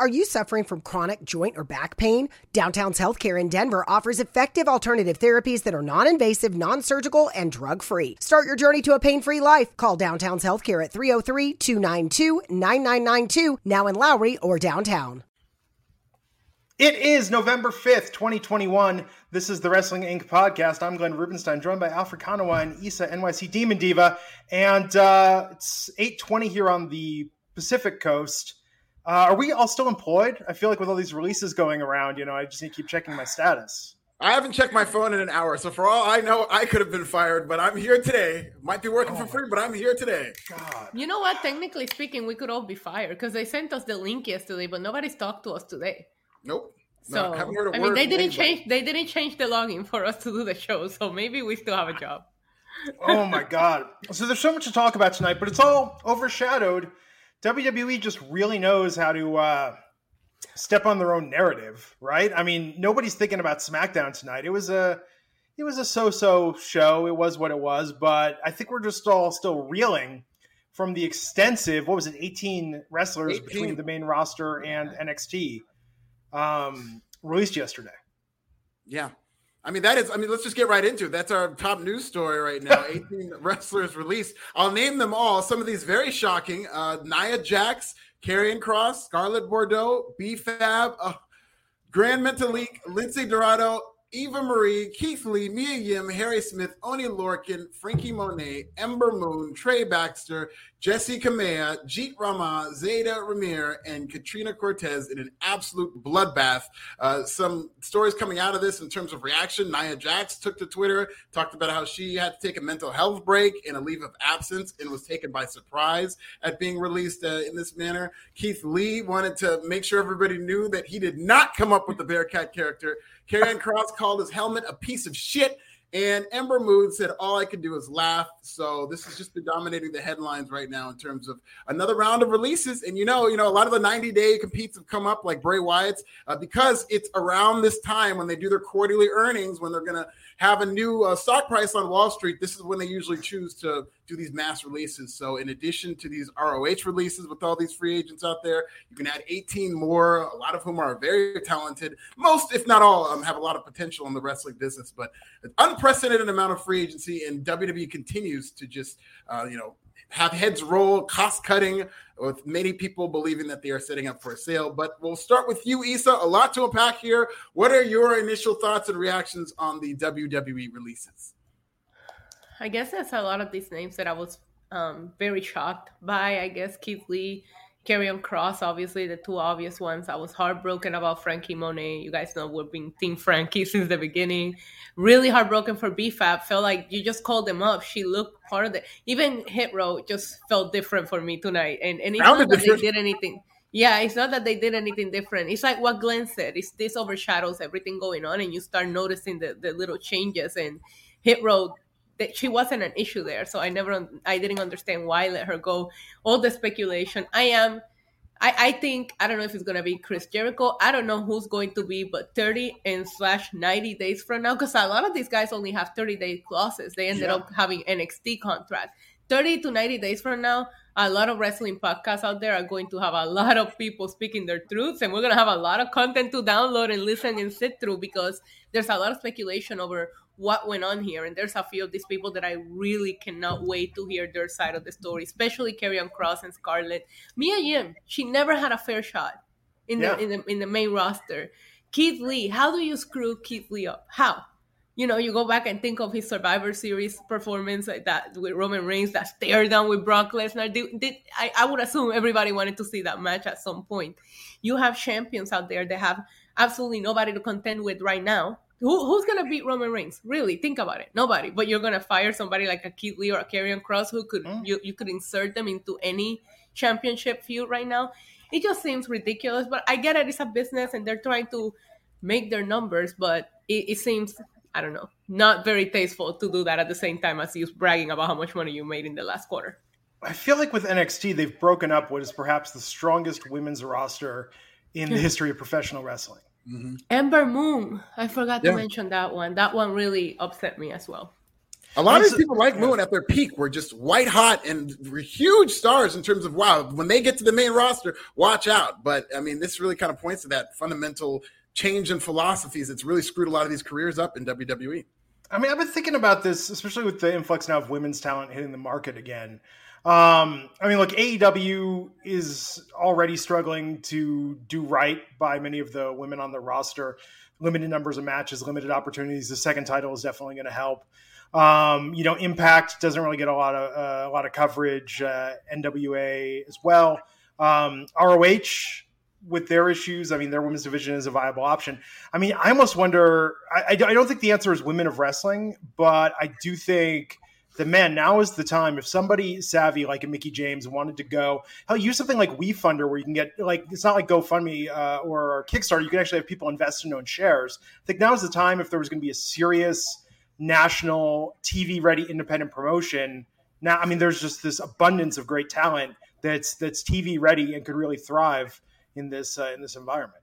Are you suffering from chronic joint or back pain? Downtown's Healthcare in Denver offers effective alternative therapies that are non invasive, non surgical, and drug free. Start your journey to a pain free life. Call Downtown's Healthcare at 303 292 9992, now in Lowry or downtown. It is November 5th, 2021. This is the Wrestling Inc. podcast. I'm Glenn Rubenstein, joined by Alfred Konuwa and Isa NYC Demon Diva. And uh, it's 820 here on the Pacific Coast. Uh, are we all still employed? I feel like with all these releases going around, you know, I just need to keep checking my status. I haven't checked my phone in an hour, so for all I know, I could have been fired, but I'm here today. Might be working oh for free, but I'm here today. God. You know what? Technically speaking, we could all be fired because they sent us the link yesterday, but nobody's talked to us today. Nope. So no, I mean, they didn't change. They didn't change the login for us to do the show, so maybe we still have a job. oh my god! So there's so much to talk about tonight, but it's all overshadowed WWE just really knows how to uh, step on their own narrative, right? I mean, nobody's thinking about SmackDown tonight. It was a it was a so-so show. It was what it was, but I think we're just all still reeling from the extensive what was it 18 wrestlers 18. between the main roster and NXT um, released yesterday. Yeah. I mean, that is, I mean, let's just get right into it. That's our top news story right now. 18 wrestlers released. I'll name them all. Some of these very shocking. Uh, Nia Jax, Karrion Kross, Scarlett Bordeaux, B-Fab, uh, Gran Metalik, Lince Dorado, Eva Marie, Keith Lee, Mia Yim, Harry Smith, Oni Lorcan, Frankie Monet, Ember Moon, Trey Baxter, Jessi Kamea, Jeet Rama, Zayda Ramier, and Katrina Cortez in an absolute bloodbath. Uh, some stories coming out of this in terms of reaction. Nia Jax took to Twitter, talked about how she had to take a mental health break and a leave of absence and was taken by surprise at being released uh, in this manner. Keith Lee wanted to make sure everybody knew that he did not come up with the Bearcat character. Karrion Kross called his helmet a piece of shit and Ember Moon said, All I can do is laugh. So this has just been dominating the headlines right now in terms of another round of releases. And you know, you know, a lot of the 90 day competes have come up, like Bray Wyatt's, uh, because it's around this time when they do their quarterly earnings, when they're going to have a new uh, stock price on Wall Street, this is when they usually choose to do these mass releases. So, in addition to these ROH releases with all these free agents out there, you can add 18 more, a lot of whom are very talented. Most, if not all, um, have a lot of potential in the wrestling business, but an unprecedented amount of free agency, and WWE continues to just, uh, you know, have heads roll, cost cutting, with many people believing that they are setting up for a sale. But we'll start with you, Isa. A lot to unpack here. What are your initial thoughts and reactions on the WWE releases? I guess that's a lot of these names that I was um, very shocked by. I guess Keith Lee Karrion Kross, obviously the two obvious ones. I was heartbroken about Frankie Monet. You guys know we've been Team Frankie since the beginning. Really heartbroken for B-Fab. Felt like you just called them up. She looked part of it. Even Hit Row just felt different for me tonight. And, and it's not that they did anything. Yeah, it's not that they did anything different. It's like what Glenn said. It's this overshadows everything going on, and you start noticing the, the little changes. And Hit Row that she wasn't an issue there. So I never, I didn't understand why let her go. All the speculation. I am, I, I think I don't know if it's gonna be Chris Jericho. I don't know who's going to be, but 30 and slash 90 days from now, because a lot of these guys only have 30 day clauses. They ended yeah. up having NXT contract. 30 to 90 days from now, a lot of wrestling podcasts out there are going to have a lot of people speaking their truths, and we're going to have a lot of content to download and listen and sit through because there's a lot of speculation over what went on here. And there's a few of these people that I really cannot wait to hear their side of the story, especially Karrion Kross and Scarlett. Mia Yim, she never had a fair shot in yeah. the in the in the main roster. Keith Lee, how do you screw Keith Lee up? How? You know, you go back and think of his Survivor Series performance like that with Roman Reigns, that stare down with Brock Lesnar. Did, did, I, I would assume everybody wanted to see that match at some point. You have champions out there that have absolutely nobody to contend with right now who, who's gonna beat Roman Reigns? Really, think about it. Nobody. But you're gonna fire somebody like a Keith Lee or a Karrion Kross, who could mm. you, you could insert them into any championship feud right now. it just seems ridiculous. But I get it; it's a business, and they're trying to make their numbers. But it, it seems, I don't know, not very tasteful to do that at the same time as you bragging about how much money you made in the last quarter. I feel like with NXT, they've broken up what is perhaps the strongest women's roster in the history of professional wrestling. Mm-hmm. Ember Moon, I forgot to mention that one. That one really upset me as well. A lot of these people like Moon at their peak were just white hot and huge stars in terms of wow. When they get to the main roster, watch out. But I mean, this really kind of points to that fundamental change in philosophies. It's really screwed a lot of these careers up in WWE. I mean, I've been thinking about this, especially with the influx now of women's talent hitting the market again. Um, I mean, look, AEW is already struggling to do right by many of the women on the roster. Limited numbers of matches, limited opportunities. The second title is definitely going to help. Um, you know, Impact doesn't really get a lot of uh, a lot of coverage. Uh, NWA as well. Um, ROH with their issues. I mean, their women's division is a viable option. I mean, I almost wonder. I, I, I don't think the answer is women of wrestling, but I do think that man, now is the time. If somebody savvy like a Mickie James wanted to go, hell, use something like WeFunder where you can get like it's not like GoFundMe uh, or Kickstarter. You can actually have people invest in own shares. I think now is the time if there was going to be a serious national TV ready independent promotion. Now, I mean, there's just this abundance of great talent that's that's TV ready and could really thrive in this uh, in this environment.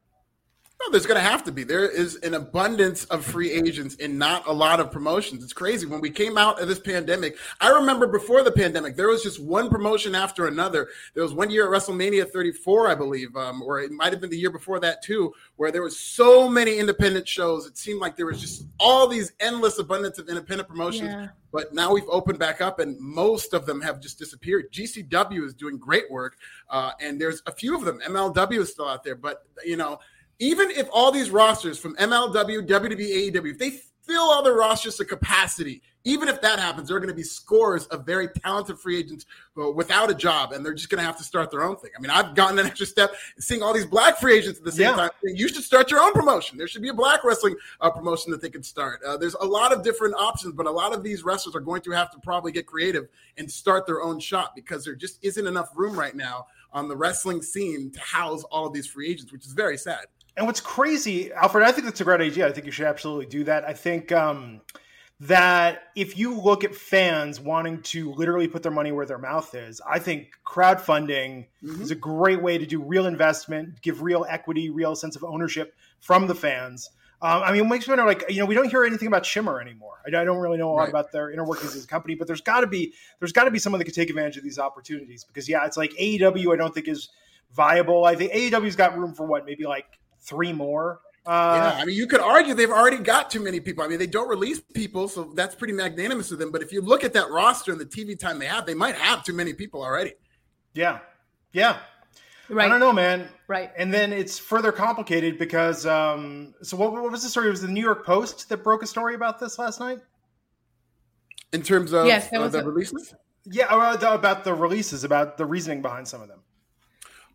No, there's going to have to be. There is an abundance of free agents and not a lot of promotions. It's crazy. When we came out of this pandemic, I remember before the pandemic, there was just one promotion after another. There was one year at WrestleMania 34, I believe, um, or it might have been the year before that too, where there was so many independent shows. It seemed like there was just all these endless abundance of independent promotions. Yeah. But now we've opened back up, and most of them have just disappeared. GCW is doing great work, uh, and there's a few of them. MLW is still out there, but you know even if all these rosters from MLW, WWE, AEW, if they fill all their rosters to capacity, even if that happens, there are going to be scores of very talented free agents without a job, and they're just going to have to start their own thing. I mean, I've gotten an extra step seeing all these black free agents at the same yeah. time. You should start your own promotion. There should be a black wrestling uh, promotion that they could start. Uh, there's a lot of different options, but a lot of these wrestlers are going to have to probably get creative and start their own shop because there just isn't enough room right now on the wrestling scene to house all of these free agents, which is very sad. And what's crazy, Alfred, I think that's a great idea. I think you should absolutely do that. I think um, that if you look at fans wanting to literally put their money where their mouth is, I think crowdfunding mm-hmm. is a great way to do real investment, give real equity, real sense of ownership from the fans. Um, I mean, it makes me wonder, like, you know, we don't hear anything about Shimmer anymore. I, I don't really know a lot right. about their inner workings as a company, but there's got to be there's got to be someone that could take advantage of these opportunities because, yeah, it's like AEW. I don't think is viable. I think AEW's got room for what maybe like three more. Uh, yeah, I mean, you could argue they've already got too many people. I mean, they don't release people, so that's pretty magnanimous of them. But if you look at that roster and the TV time they have, they might have too many people already. Yeah, yeah. Right. I don't know, man. Right. And then it's further complicated because, um, so what, what was the story? It was the New York Post that broke a story about this last night? In terms of yes, uh, the a- releases? Yeah, uh, about the releases, about the reasoning behind some of them.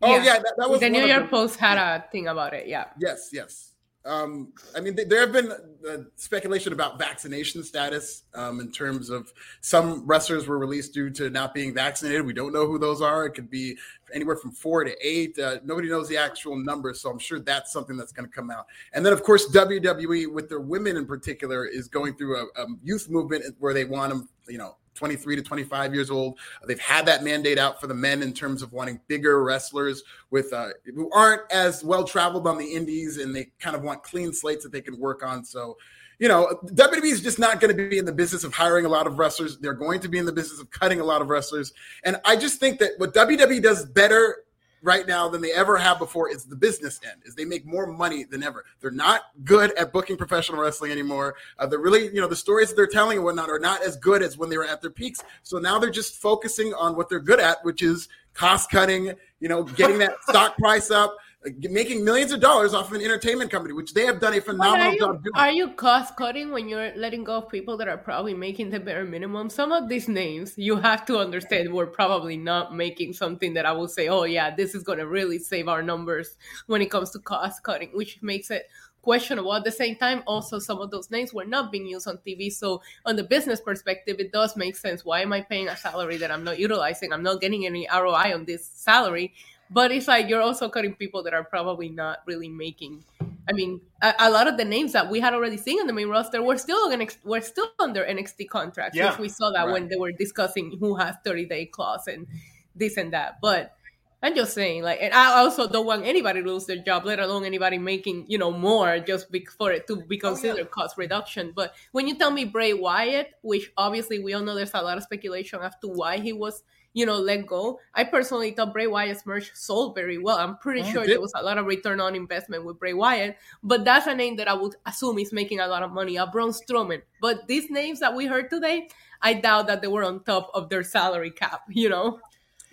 Oh yeah, yeah that, that, was the New York the, Post had a thing about it. Yeah. Yes, yes. Um, I mean, there have been uh, speculation about vaccination status um, in terms of some wrestlers were released due to not being vaccinated. We don't know who those are. It could be anywhere from four to eight. Uh, nobody knows the actual numbers, so I'm sure that's something that's going to come out. And then, of course, WWE, with their women in particular, is going through a, a youth movement where they want them, you know, 23 to 25 years old. They've had that mandate out for the men in terms of wanting bigger wrestlers with uh, who aren't as well traveled on the indies, and they kind of want clean slates that they can work on. So, you know, WWE is just not going to be in the business of hiring a lot of wrestlers. They're going to be in the business of cutting a lot of wrestlers. And I just think that what WWE does better right now than they ever have before is the business end is they make more money than ever. They're not good at booking professional wrestling anymore. Uh, they're really you know the stories that they're telling and whatnot are not as good as when they were at their peaks. So now they're just focusing on what they're good at which is cost cutting you know getting that stock price up making millions of dollars off of an entertainment company, which they have done a phenomenal you, job doing. Are you cost cutting when you're letting go of people that are probably making the bare minimum? Some of these names you have to understand we're probably not making something that I will say, oh yeah, this is going to really save our numbers when it comes to cost cutting, which makes it questionable. At the same time, also some of those names were not being used on TV. So on the business perspective, it does make sense. Why am I paying a salary that I'm not utilizing? I'm not getting any ROI on this salary but it's like you're also cutting people that are probably not really making. I mean, a, a lot of the names that we had already seen on the main roster were still on were still under NXT contracts. Yeah. Which we saw that Right. when they were discussing who has 30 day clause and this and that. But I'm just saying, like, and I also don't want anybody to lose their job, let alone anybody making, you know, more just be, for it to be oh, considered cost reduction. But when you tell me Bray Wyatt, which obviously we all know there's a lot of speculation as to why he was, you know, let go. I personally thought Bray Wyatt's merch sold very well. I'm pretty Oh, sure there was a lot of return on investment with Bray Wyatt, but that's a name that I would assume is making a lot of money. A Braun Strowman. But these names that we heard today, I doubt that they were on top of their salary cap, you know?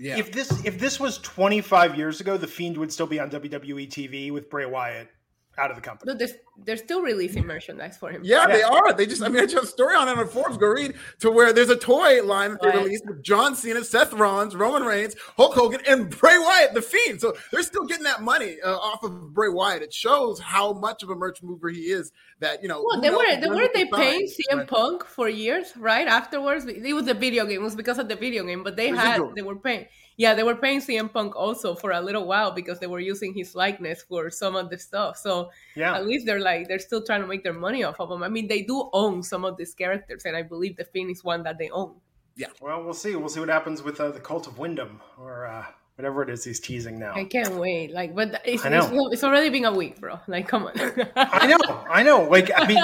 Yeah. If this if this was 25 years ago, the Fiend would still be on WWE TV with Bray Wyatt out of the company. No, they're, they're still releasing merchandise for him. Yeah, they are. They just, I mean, I just a story on it on Forbes. Go read to where there's a toy line that they Right. released with John Cena, Seth Rollins, Roman Reigns, Hulk Hogan, and Bray Wyatt, the Fiend. So they're still getting that money uh, off of Bray Wyatt. It shows how much of a merch mover he is. That you know, Well, they knows were they were it they decides, paying CM but- Punk for years, right? Afterwards, it was the video game. It was because of the video game, but they had they were paying. Yeah, they were paying CM Punk also for a little while because they were using his likeness for some of the stuff. So Yeah. at least they're like they're still trying to make their money off of them. I mean, they do own some of these characters, and I believe the Fiend is one that they own. Yeah. Well, we'll see. We'll see what happens with uh, the Cult of Windham or uh, whatever it is he's teasing now. I can't wait. Like, but it's, I know. it's, it's already been a week, bro. Like, come on. I know, I know. Like, I mean,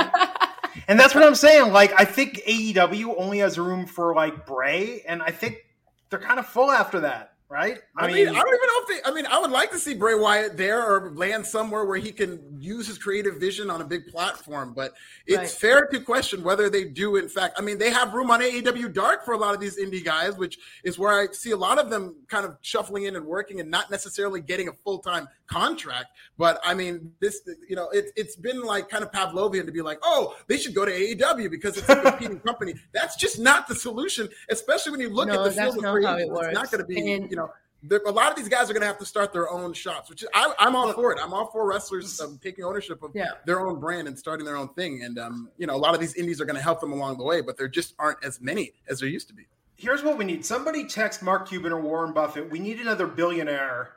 and that's what I'm saying. Like, I think AEW only has room for like Bray, and I think they're kind of full after that, right? I mean, I don't even know if they, I mean, I would like to see Bray Wyatt there or land somewhere where he can use his creative vision on a big platform. But it's Right. fair to question whether they do, in fact. I mean, they have room on AEW Dark for a lot of these indie guys, which is where I see a lot of them kind of shuffling in and working and not necessarily getting a full time contract. But I mean, this, you know, it, it's been like kind of Pavlovian to be like, oh, they should go to AEW because it's a competing company. That's just not the solution, especially when you look No, at the field of how it. It's not going to be, And- you know, a lot of these guys are going to have to start their own shops, which I, I'm all for it. I'm all for wrestlers um, taking ownership of Yeah. their own brand and starting their own thing. And um, you know, a lot of these indies are going to help them along the way, but there just aren't as many as there used to be. Here's what we need: somebody text Mark Cuban or Warren Buffett. We need another billionaire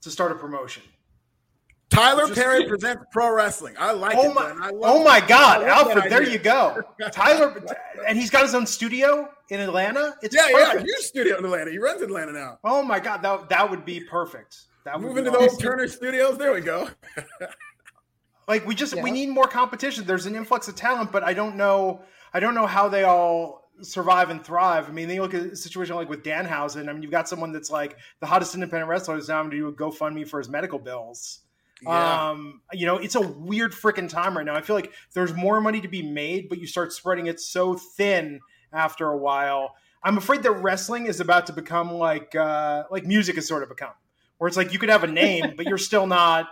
to start a promotion. Tyler Just- Perry presents pro wrestling. I like Oh it. my! I Oh my. God, I love that Alfred! There you go, Tyler, and he's got his own studio in Atlanta. It's Yeah, yeah. perfect. Huge studio in Atlanta. He runs Atlanta now. Oh my God, that that would be perfect. That would Moving be to the old. Turner Studios. There we go. Like we just we need more competition. There's an influx of talent, but I don't know. I don't know how they all survive and thrive. I mean, they look at a situation like with Danhausen. I mean, you've got someone that's like the hottest independent wrestler is now having to do a GoFundMe for his medical bills. Yeah. Um, you know, it's a weird freaking time right now. I feel like there's more money to be made, but you start spreading it so thin after a while. I'm afraid that wrestling is about to become like uh, like music has sort of become, where it's like you could have a name, but you're still not.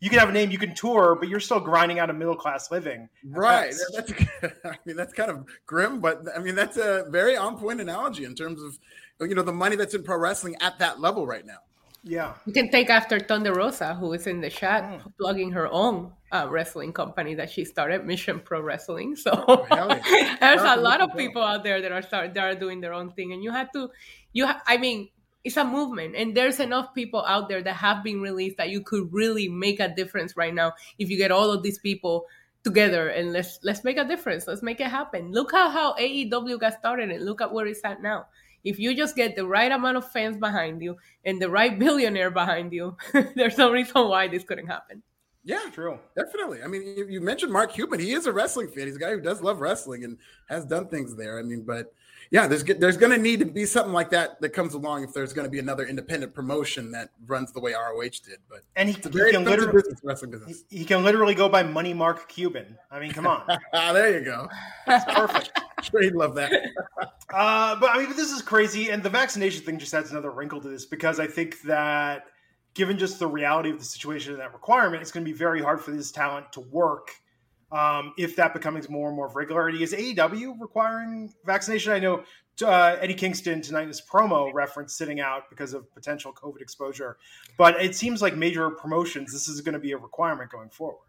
You can have a name, you can tour, but you're still grinding out a middle class living. Right. That's- That's, I mean, that's kind of grim, but I mean, that's a very on point analogy in terms of, you know, the money that's in pro wrestling at that level right now. Yeah. You can take after Thunder Rosa, who is in the chat plugging her own uh, wrestling company that she started, Mission Pro Wrestling. So there's a lot of people out there that are start that are doing their own thing, and you have to, you ha- I mean, it's a movement, and there's enough people out there that have been released that you could really make a difference right now if you get all of these people together and let's let's make a difference. Let's make it happen. Look at how AEW got started, and look at where it's at now if you just get the right amount of fans behind you and the right billionaire behind you, there's no reason why this couldn't happen. Yeah, True. definitely. I mean, you, you mentioned Mark Cuban. He is a wrestling fan. He's a guy who does love wrestling and has done things there. I mean, but yeah, there's there's going to need to be something like that that comes along if there's going to be another independent promotion that runs the way ROH did. But And he, it's a he can literally business, wrestling business. he can literally go by Money Mark Cuban. I mean, come on. Ah, there you go. It's perfect. Sure, he'd love that. Uh, but I mean, but this is crazy, and the vaccination thing just adds another wrinkle to this because I think that, given just the reality of the situation and that requirement, it's going to be very hard for this talent to work um, if that becomes more and more of regularity. Is AEW requiring vaccination? I know uh, Eddie Kingston tonight in his promo referenced sitting out because of potential COVID exposure, but it seems like major promotions this is going to be a requirement going forward.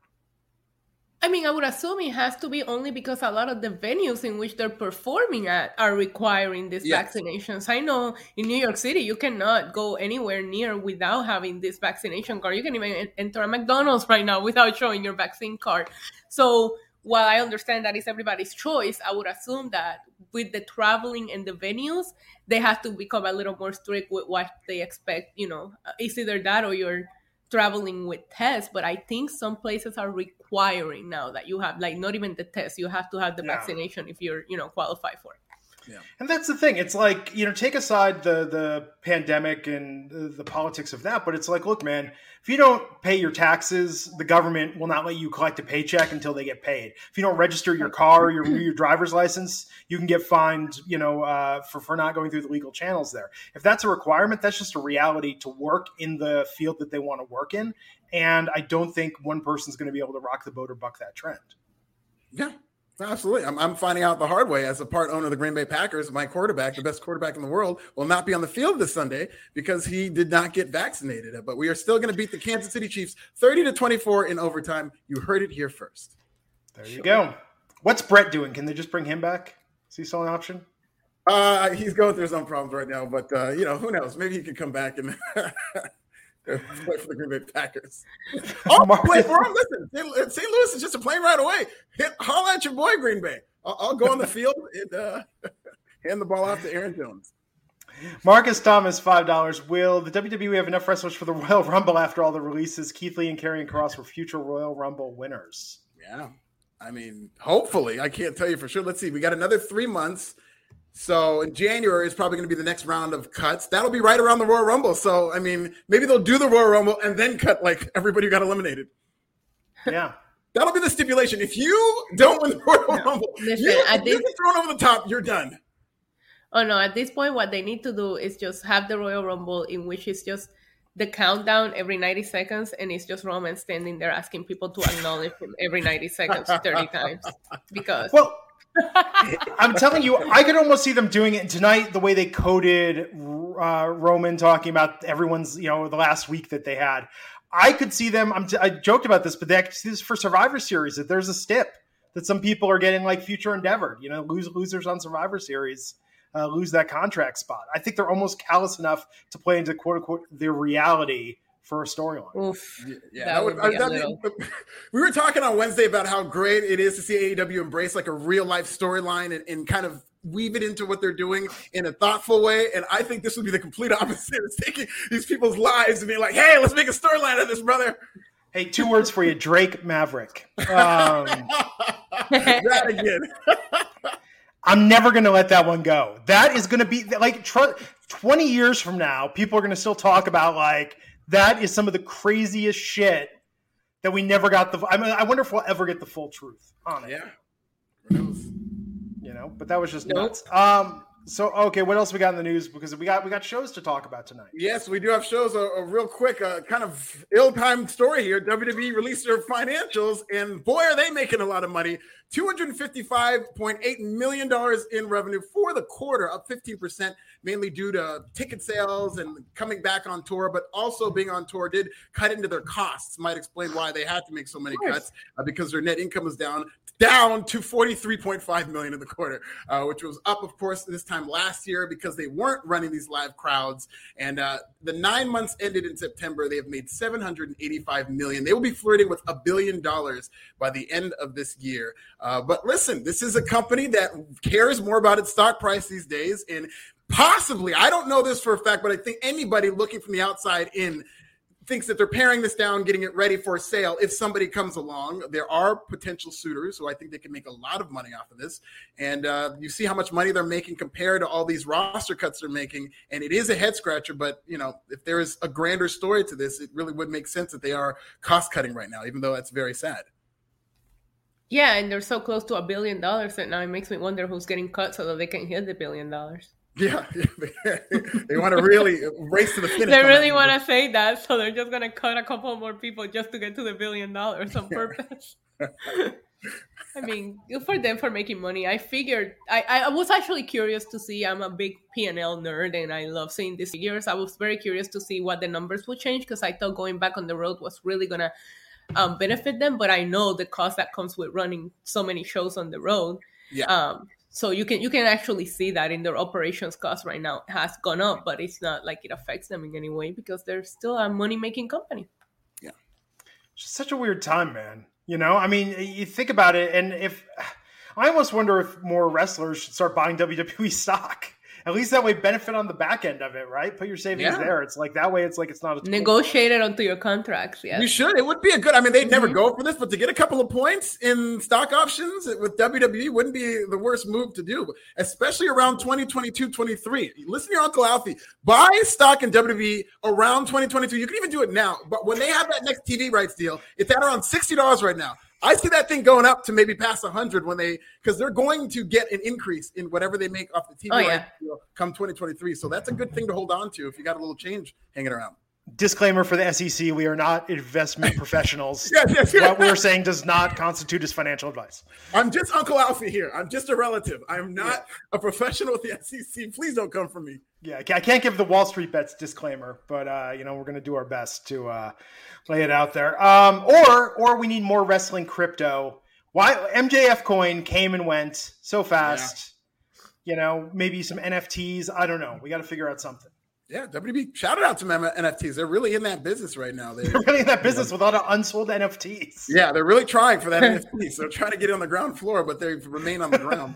I mean, I would assume it has to be only because a lot of the venues in which they're performing at are requiring these yes. vaccinations. I know in New York City, you cannot go anywhere near without having this vaccination card. You can even enter a McDonald's right now without showing your vaccine card. So, while I understand that is everybody's choice, I would assume that with the traveling and the venues, they have to become a little more strict with what they expect. You know, uh, it's either that or you're traveling with tests, but I think some places are requiring now that you have like not even the test, you have to have the yeah. vaccination if you're, you know, qualified for it. Yeah. And that's the thing. It's like, you know, take aside the the pandemic and the, the, politics of that, but it's like, look, man, if you don't pay your taxes, the government will not let you collect a paycheck until they get paid. If you don't register your car, your your driver's license, you can get fined, you know, uh, for for not going through the legal channels there. If that's a requirement, that's just a reality to work in the field that they want to work in. And I don't think one person's going to be able to rock the boat or buck that trend. Yeah, Absolutely. I'm, I'm, finding out the hard way as a part owner of the Green Bay Packers. My quarterback, the best quarterback in the world, will not be on the field this Sunday because he did not get vaccinated. But we are still going to beat the Kansas City Chiefs 30 to 24 in overtime. You heard it here first. There you sure. go. What's Brett doing? Can they just bring him back? Is he still an option? Uh, he's going through some problems right now, but uh, you know, who knows? Maybe he could come back and play for the Green Bay Packers. Oh, play for him. Listen, St. Louis is just a plane right away. Hit, holla at your boy, Green Bay. I'll, I'll go on the field and uh, hand the ball off to Aaron Jones. Marcus Thomas, five dollars. Will the WWE have enough wrestlers for the Royal Rumble after all the releases? Keith Lee and Karrion Kross were future Royal Rumble winners. Yeah, I mean, hopefully. I can't tell you for sure. Let's see. We got another three months. So in January is probably going to be the next round of cuts. That'll be right around the Royal Rumble. So I mean, maybe they'll do the Royal Rumble and then cut like everybody who got eliminated. Yeah. That'll be the stipulation. If you don't win the Royal no. Rumble, Listen, you, at this, you get thrown over the top, you're done. Oh no! At this point, what they need to do is just have the Royal Rumble, in which it's just the countdown every 90 seconds, and it's just Roman standing there asking people to acknowledge him every 90 seconds, 30 times. Because well, I'm telling you, I could almost see them doing it tonight. The way they coded uh, Roman talking about everyone's, you know, the last week that they had. I could see them. I'm t- i joked about this, but they see this for Survivor Series. That there's a stip that some people are getting like future endeavored. You know, lose losers on Survivor Series uh, lose that contract spot. I think they're almost callous enough to play into quote unquote their reality for a storyline. Yeah, that would, I, little... we were talking on Wednesday about how great it is to see AEW embrace like a real life storyline and, and kind of weave it into what they're doing in a thoughtful way. And I think this would be the complete opposite. It's taking these people's lives and being like, hey, let's make a storyline of this, brother. Hey, two words for you Drake Maverick. Um, that again. I'm never going to let that one go. That is going to be like tr- 20 years from now, people are going to still talk about like that is some of the craziest shit that we never got the. I mean, I wonder if we'll ever get the full truth on it. Yeah. You know, but that was just nope. nuts. Um, so okay, what else we got in the news? Because we got we got shows to talk about tonight. Yes, we do have shows. A, a real quick, uh, kind of ill-timed story here. WWE released their financials, and boy, are they making a lot of money. $255.8 million in revenue for the quarter, up 15%, mainly due to ticket sales and coming back on tour, but also being on tour did cut into their costs. Might explain why they had to make so many cuts uh, because their net income was down down to 43.5 million in the quarter, uh, which was up, of course, this time last year because they weren't running these live crowds. And uh, the nine months ended in September. They have made 785 million. They will be flirting with a billion dollars by the end of this year. Uh, but listen, this is a company that cares more about its stock price these days. And possibly, I don't know this for a fact, but I think anybody looking from the outside in thinks that they're paring this down, getting it ready for sale. If somebody comes along, there are potential suitors who I think they can make a lot of money off of this. And uh, you see how much money they're making compared to all these roster cuts they're making. And it is a head scratcher, but you know, if there is a grander story to this, it really would make sense that they are cost cutting right now, even though that's very sad. Yeah, and they're so close to a billion dollars that now it makes me wonder who's getting cut so that they can hit the billion dollars. Yeah, they want to really race to the finish. They really want to say that, so they're just going to cut a couple more people just to get to the billion dollars on purpose. I mean, good for them for making money. I figured I, I was actually curious to see. I'm a big P and L nerd, and I love seeing these figures. I was very curious to see what the numbers would change because I thought going back on the road was really gonna um, benefit them, but I know the cost that comes with running so many shows on the road. Yeah. Um, so you can you can actually see that in their operations cost right now has gone up, but it's not like it affects them in any way because they're still a money making company. Yeah, It's such a weird time, man. You know, I mean, you think about it, and if I almost wonder if more wrestlers should start buying WWE stock. At least that way, benefit on the back end of it, right? Put your savings Yeah. there. It's like that way. It's like it's not a Negotiate it onto your contracts. Yes. You should. It would be a good. I mean, they'd never Mhm. go for this, but to get a couple of points in stock options with WWE wouldn't be the worst move to do, especially around 2022 23. Listen to your Uncle Alfie. Buy stock in WWE around 2022. You can even do it now, but when they have that next TV rights deal, it's at around $60 right now. I see that thing going up to maybe past 100 when they, because they're going to get an increase in whatever they make off the TV Oh, yeah. come 2023. So that's a good thing to hold on to if you got a little change hanging around. disclaimer for the SEC. We are not investment professionals. Yes, yes, yes. What we're saying does not constitute as financial advice. I'm just Uncle Alfie here. I'm just a relative. I'm not a professional with the SEC. Please don't come for me. Yeah, I can't give the Wall Street bets disclaimer, but uh, you know we're going to do our best to uh, lay it out there. Um, or or we need more wrestling crypto. Why MJF coin came and went so fast? You know, maybe some NFTs. I don't know. We got to figure out something. Yeah, WB. Shout it out to them NFTs. They're really in that business right now. They, They're really in that business with a lot of unsold NFTs. yeah, they're really trying for that NFT. So they're trying to get it on the ground floor, but they remain on the ground.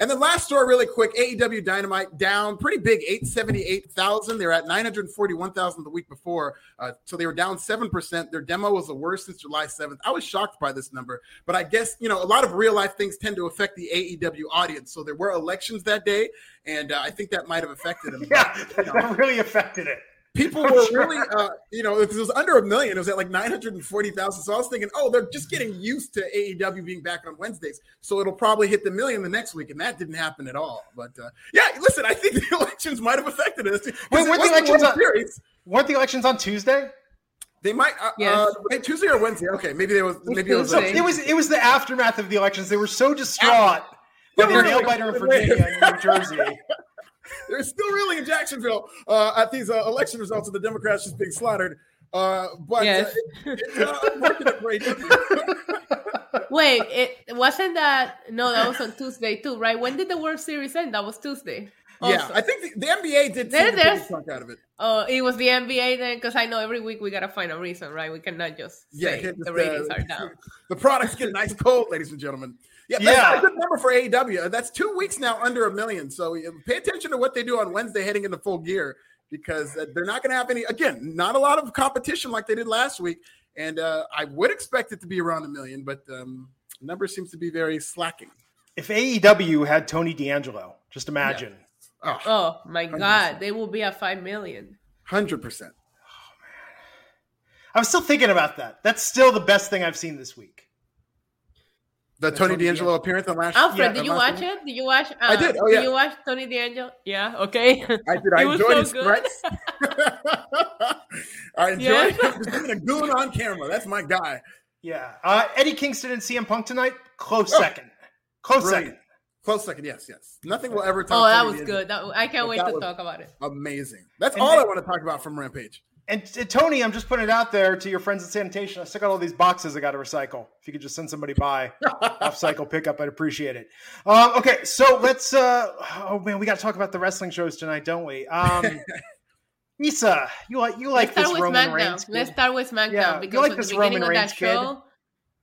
And then last story, really quick AEW Dynamite down pretty big, 878,000. They're at 941,000 the week before. Uh, so they were down 7%. Their demo was the worst since July 7th. I was shocked by this number, but I guess, you know, a lot of real life things tend to affect the AEW audience. So there were elections that day, and uh, I think that might have affected them. Yeah, But, you know, that really affected it. People were really, uh, you know, if it was under a million, it was at like 940,000. So I was thinking, oh, they're just getting used to AEW being back on Wednesdays. So it'll probably hit the million the next week. And that didn't happen at all. But uh, yeah, listen, I think the elections might have affected us. 'Cause Wait, it weren't the elections on- Series. Weren't the elections on Tuesday? They might, uh, Yes. uh, wait, Tuesday or Wednesday. Okay, maybe there was, maybe it was. So it was it was the aftermath of the elections. They were so distraught by Yeah, the we're nail biter in Virginia and New Jersey. They're still really in Jacksonville uh, at these uh, election results of the Democrats just being slaughtered. Uh, but Yes. uh, it, it's uh, working at AEW. Wait, it wasn't that? No, that was on Tuesday too, right? When did the World Series end? That was Tuesday. Yeah. I think the, the NBA did There- take there's- chunk out of it. Oh, it was the NBA then, because I know every week we gotta find a reason, right? We cannot just Yeah, say the ratings uh, are down. The product's getting nice cold, ladies and gentlemen. Yeah, that's Yeah. a good number for AEW. That's two weeks now under a million. So pay attention to what they do on Wednesday heading into full gear because uh, they're not going to have any, again, not a lot of competition like they did last week. And uh, I would expect it to be around a million, but um, the number seems to be very slacking. If AEW had Tony D'Angelo, just imagine. Oh, Oh my 100%. God, they will be at five million. 100%. I was still thinking about that. That's still the best thing I've seen this week. The That's Tony what we D'Angelo appearance on last Alfred, Yeah, did you watch week? it? Did you watch? Uh, I did. Oh, yeah. Did you watch Tony D'Angelo? Yeah. Okay. I did. I It was enjoyed so his good. threats. I enjoyed Yes. him being a goon on camera. That's my guy. Yeah. Uh, Eddie Kingston and CM Punk tonight, close Oh. second. Close Brilliant. second. Close second. Yes, yes. Nothing will ever top. Oh, that was D'Angelo. good. That, I can't But wait that to talk about it. Amazing. That's And all then- I want to talk about from Rampage. And uh, Tony, I'm just putting it out there to your friends at sanitation. I still got all these boxes I got to recycle. If you could just send somebody by off cycle pickup, I'd appreciate it. Um, okay, so let's. Uh, oh man, we got to talk about the wrestling shows tonight, don't we? Um, Isa, you like you like Let's this Roman Reigns? Let's start with SmackDown Yeah, you because like at this the beginning Roman of Reigns that kid? show,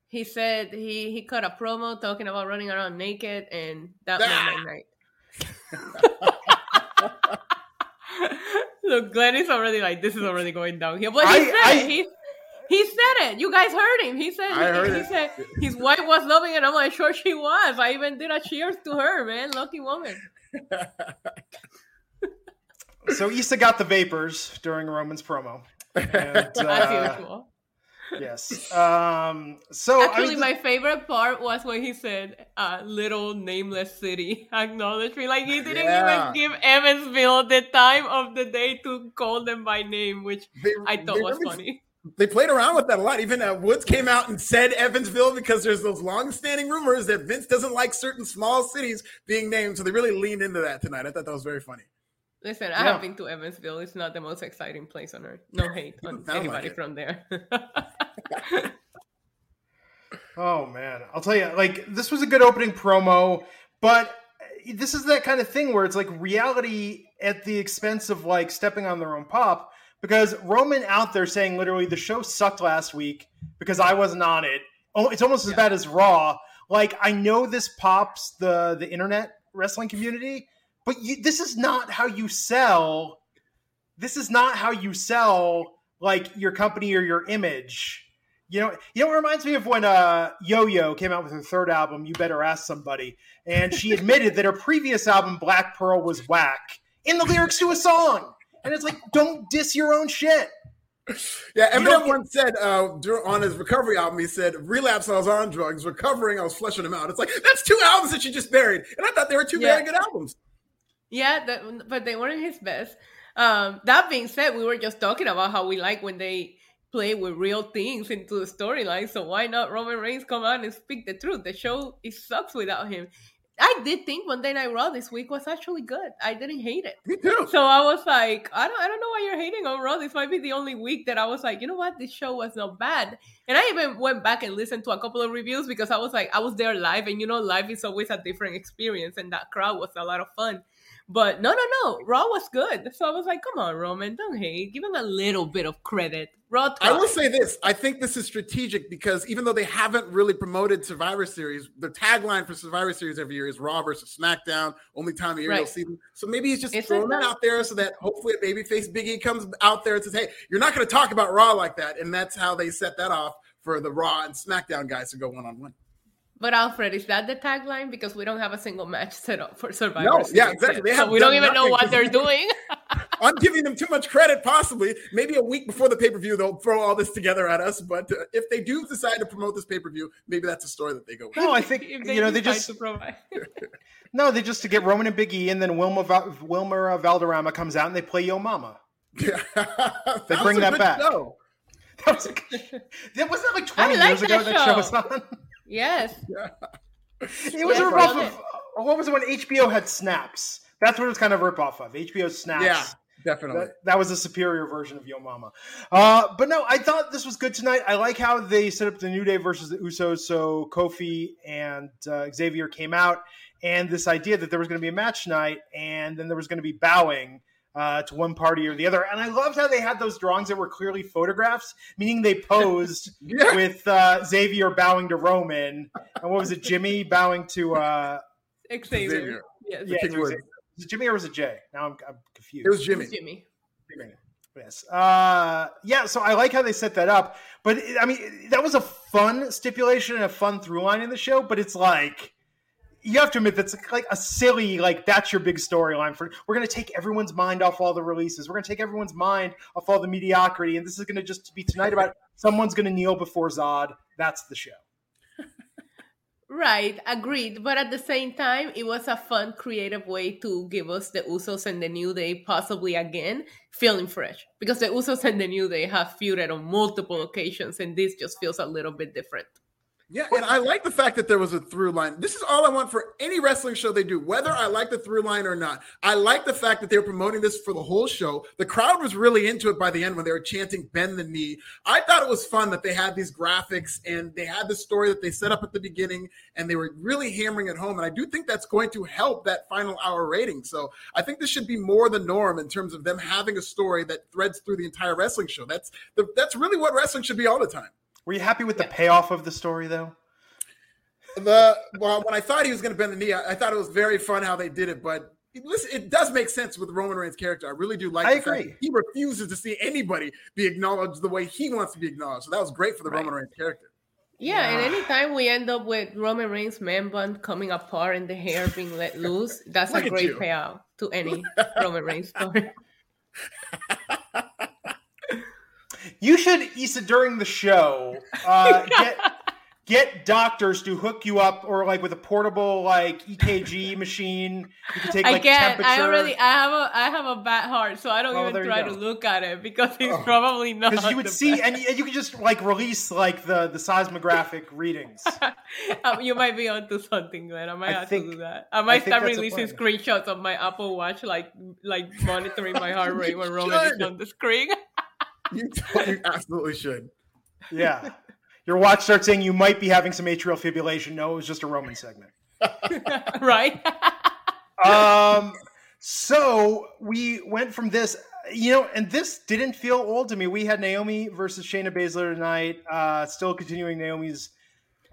he said he he cut a promo talking about running around naked, and that Ah. made my night. Look, Glenn is already like, this is already going downhill. But he I- said I- it. He, he said it. You guys heard him. He said he, he said his wife was loving it. I'm like, sure she was. I even did a cheers to her, man. Lucky woman. So Isa got the vapors during Roman's promo. And, As uh, usual. Yes. Um, so I Actually, mean, my favorite part was when he said, uh, "Little nameless city." Acknowledge me, like he didn't Yeah. even give Evansville the time of the day to call them by name, which They- I thought was really- funny. they played around with that a lot. Even uh, Woods came out and said Evansville because there's those long-standing rumors that Vince doesn't like certain small cities being named. So they really leaned into that tonight. I thought that was very funny. Listen, I have been to Evansville. It's not the most exciting place on earth. No hate on anybody like from there. oh man, I'll tell you, like this was a good opening promo, but this is that kind of thing where it's like reality at the expense of like stepping on their own pop because Roman out there saying literally the show sucked last week because I wasn't on it. Oh, it's almost as bad as Raw. Like I know this pops the the internet wrestling community, but you, this is not how you sell. This is not how you sell like your company or your image. You know, you know, it reminds me of when uh, Yo Yo came out with her third album, You Better Ask Somebody, and she admitted that her previous album, Black Pearl, was whack in the lyrics to a song. And it's like, don't diss your own shit. Yeah, Eminem once said uh, on his recovery album, he said, "Relapse, I was on drugs. Recovering, I was fleshing them out." It's like that's two albums that you just buried, and I thought they were two yeah. very good albums. Yeah, that, but they weren't his best. Um, that being said, we were just talking about how we like when they play with real things into the storyline. So why not Roman Reigns come out and speak the truth? The show it sucks without him. I did think Monday Night Raw this week was actually good. I didn't hate it. Me too. So I was like, I don't, I don't know why you're hating on Raw. This might be the only week that I was like, you know what, this show was not bad. And I even went back and listened to a couple of reviews because I was like, I was there live, and you know, live is always a different experience, and that crowd was a lot of fun. But no, no, no. Raw was good. So I was like, come on, Roman, don't hate. Give him a little bit of credit. Raw. I will say this. I think this is strategic because even though they haven't really promoted Survivor Series, the tagline for Survivor Series every year is Raw versus SmackDown. Only time of year right. you'll see them. So maybe he's just throwing that out there so that hopefully a babyface Biggie comes out there and says, hey, you're not going to talk about Raw like that. And that's how they set that off for the Raw and SmackDown guys to go one on one. But Alfred, is that the tagline? Because we don't have a single match set up for Survivor. No, yeah, exactly. so we don't even know what they're doing. I'm giving them too much credit. Possibly, maybe a week before the pay per view, they'll throw all this together at us. But uh, if they do decide to promote this pay per view, maybe that's a story that they go. With. No, I think you know they just. no, they just to get Roman and Big E, and then Wilma Wilmer uh, Valderrama comes out and they play Yo Momma. Yeah, they bring that back. Show. That was a, good. that wasn't like 20 years ago that show was on. Yes. Yeah. It was yes, a ripoff of what was it when HBO had Snaps? That's what it was kind of a ripoff of. HBO Snaps. Yeah. Definitely. That, that, was a superior version of Yo Momma. Uh, but no, I thought this was good tonight. I like how they set up the New Day versus the Usos. So Kofi and uh, Xavier came out, and this idea that there was going to be a match tonight, and then there was going to be bowing uh, to one party or the other. And I loved how they had those drawings that were clearly photographs, meaning they posed yeah. with uh, Xavier bowing to Roman, and what was it, Jimmy bowing to uh, Xavier? Yes. Yeah, it was, it Jimmy or was it Jay? Now I'm, I'm confused. It was Jimmy. It was Jimmy. Jimmy. Yes. Uh, yeah. So I like how they set that up, but I mean, that was a fun stipulation and a fun through line in the show. But it's like you have to admit that's like a silly like that's your big storyline for we're going to take everyone's mind off all the releases. We're going to take everyone's mind off all the mediocrity and this is going to just be tonight about someone's going to kneel before zod. That's the show. Right agreed. But at the same time it was a fun creative way to give us the usos and the new day possibly again feeling fresh. Because the usos and the new day have feuded on multiple occasions and this just feels a little bit different yeah, and I like the fact that there was a through line. This is all I want for any wrestling show they do, whether I like the through line or not. I like the fact that they were promoting this for the whole show. The crowd was really into it by the end when they were chanting "Bend the knee." I thought it was fun that they had these graphics and they had the story that they set up at the beginning, and they were really hammering it home. And I do think that's going to help that final hour rating. So I think this should be more the norm in terms of them having a story that threads through the entire wrestling show. That's the, that's really what wrestling should be all the time. Were you happy with the payoff of the story, though? The well, when I thought he was going to bend the knee, I, I, thought it was very fun how they did it. But it, listen, it does make sense with Roman Reigns' character. I really do like. I agree. He refuses to see anybody be acknowledged the way he wants to be acknowledged. So that was great for the right. Roman Reigns character. Yeah, yeah, and anytime we end up with Roman Reigns' man bun coming apart and the hair being let loose, that's a great payout to any Roman Reigns story. You should, Isa, during the show, uh, get get doctors to hook you up or like with a portable like EKG machine. You can take like I temperature. I already. I have a. I have a bad heart, so I don't Oh, even try to look at it because it's Oh. probably not. because you would see best. and you, you could just like release like the the seismographic readings. Um, you might be onto something, Glenn. I might I have think- to do that. I might think start releasing screenshots of my Apple Watch, like like monitoring my heart rate when Roman is on the screen. You, you absolutely should. Yeah. Your watch starts saying you might be having some atrial fibrillation. No, it was just a Roman segment. right? Um, so we went from this, you know, and this didn't feel old to me. We had Naomi versus Shayna Baszler tonight, uh, still continuing Naomi's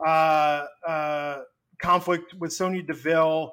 uh, uh, conflict with Sonya Deville.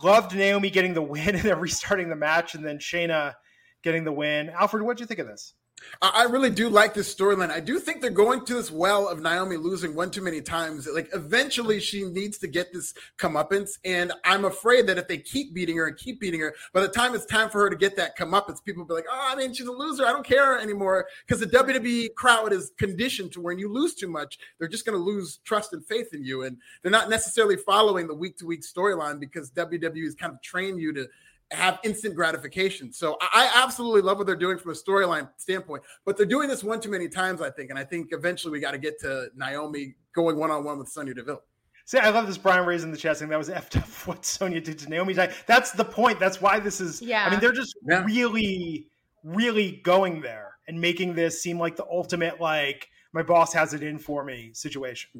Loved Naomi getting the win and then restarting the match, and then Shayna getting the win. Alfred, what do you think of this? I really do like this storyline. I do think they're going to this well of Naomi losing one too many times. Like eventually she needs to get this comeuppance. And I'm afraid that if they keep beating her and keep beating her, by the time it's time for her to get that comeuppance, people be like, oh, I mean, she's a loser. I don't care anymore. Because the WWE crowd is conditioned to when you lose too much, they're just going to lose trust and faith in you. And they're not necessarily following the week to week storyline because WWE has kind of trained you to have instant gratification. So I I absolutely love what they're doing from a storyline standpoint, but they're doing this one too many times, I think. And I think eventually we got to get to Naomi going one on one with Sonya Deville. See, I love this Brian raising the chest thing. That was effed up what Sonya did to Naomi. That's the point. That's why this is. Yeah. I mean, they're just Yeah. really, really going there and making this seem like the ultimate, like, my boss has it in for me situation.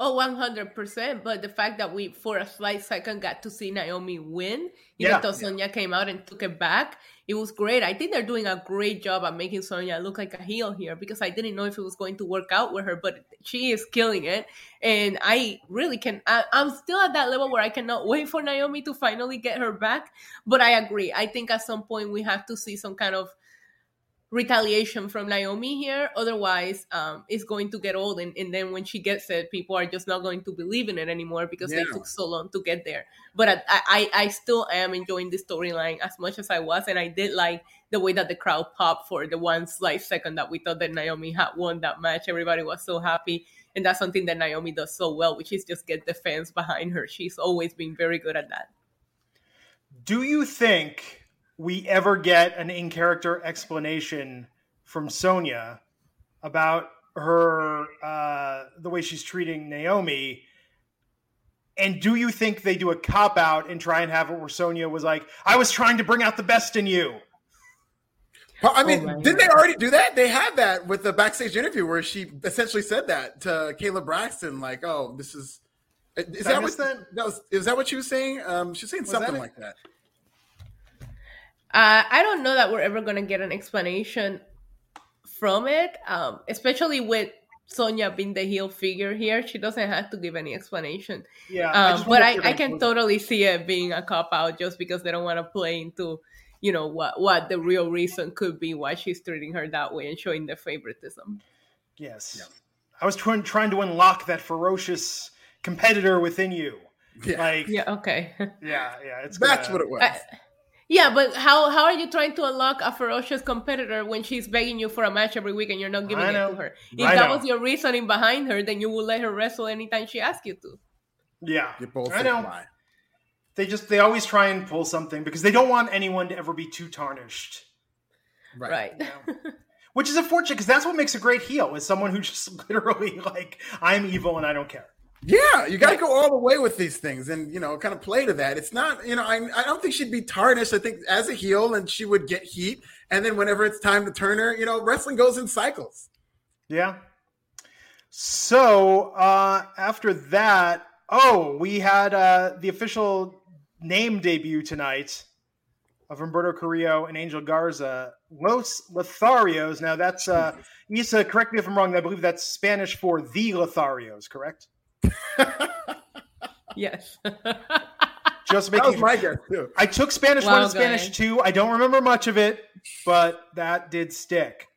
Oh, 100%. But the fact that we, for a slight second, got to see Naomi win, even Yeah. though Sonya came out and took it back, it was great. I think they're doing a great job at making Sonya look like a heel here because I didn't know if it was going to work out with her, but she is killing it. And I really can, I, I'm still at that level where I cannot wait for Naomi to finally get her back. But I agree. I think at some point we have to see some kind of retaliation from Naomi here. Otherwise, um, it's going to get old, and, and then when she gets it, people are just not going to believe in it anymore because they took so long to get there. But I, I, I still am enjoying the storyline as much as I was, and I did like the way that the crowd popped for the one slight second that we thought that Naomi had won that match. Everybody was so happy. And that's something that Naomi does so well, which is just get the fans behind her. She's always been very good at that. Do you think we ever get an in character explanation from Sonya about her, uh, the way she's treating Naomi? And do you think they do a cop out and try and have it where Sonya was like, I was trying to bring out the best in you? Well, I mean, Oh, didn't they already do that? They had that with the backstage interview where she essentially said that to Kayla Braxton, like, "Oh, this is." Is Did that what that? that was? Is that what she was saying? Um, she's saying Was something that it? like that. Uh, I don't know that we're ever going to get an explanation from it, um, especially with Sonya being the heel figure here. She doesn't have to give any explanation. Yeah. Um, just but I, I can it. totally see it being a cop out just because they don't want to play into, you know, what, what the real reason could be why she's treating her that way and showing the favoritism. Yes. I was trying trying to unlock that ferocious competitor within you. Yeah, Like, yeah, okay. Yeah, yeah, it's that's gonna- what it was. I- yeah, but how, how are you trying to unlock a ferocious competitor when she's begging you for a match every week and you're not giving it to her? If I that know. was your reasoning behind her, then you would let her wrestle anytime she asks you to. Yeah, You both I know. apply. They just they always try and pull something because they don't want anyone to ever be too tarnished. Right. Which is unfortunate because that's what makes a great heel is someone who just literally like I'm evil and I don't care. Yeah, you got to go all the way with these things, and you know, kind of play to that. It's not, you know, I, I don't think she'd be tarnished. I think as a heel, and she would get heat, and then whenever it's time to turn her, you know, wrestling goes in cycles. Yeah. So uh, after that, oh, we had uh, the official name debut tonight of Humberto Carrillo and Angel Garza, Los Lotharios. Now that's uh, Isa. Correct me if I'm wrong. I believe that's Spanish for the Lotharios. Correct? Yes. Just That making. was my guess too. I took Spanish Wow, one and Spanish two. I don't remember much of it, but that did stick.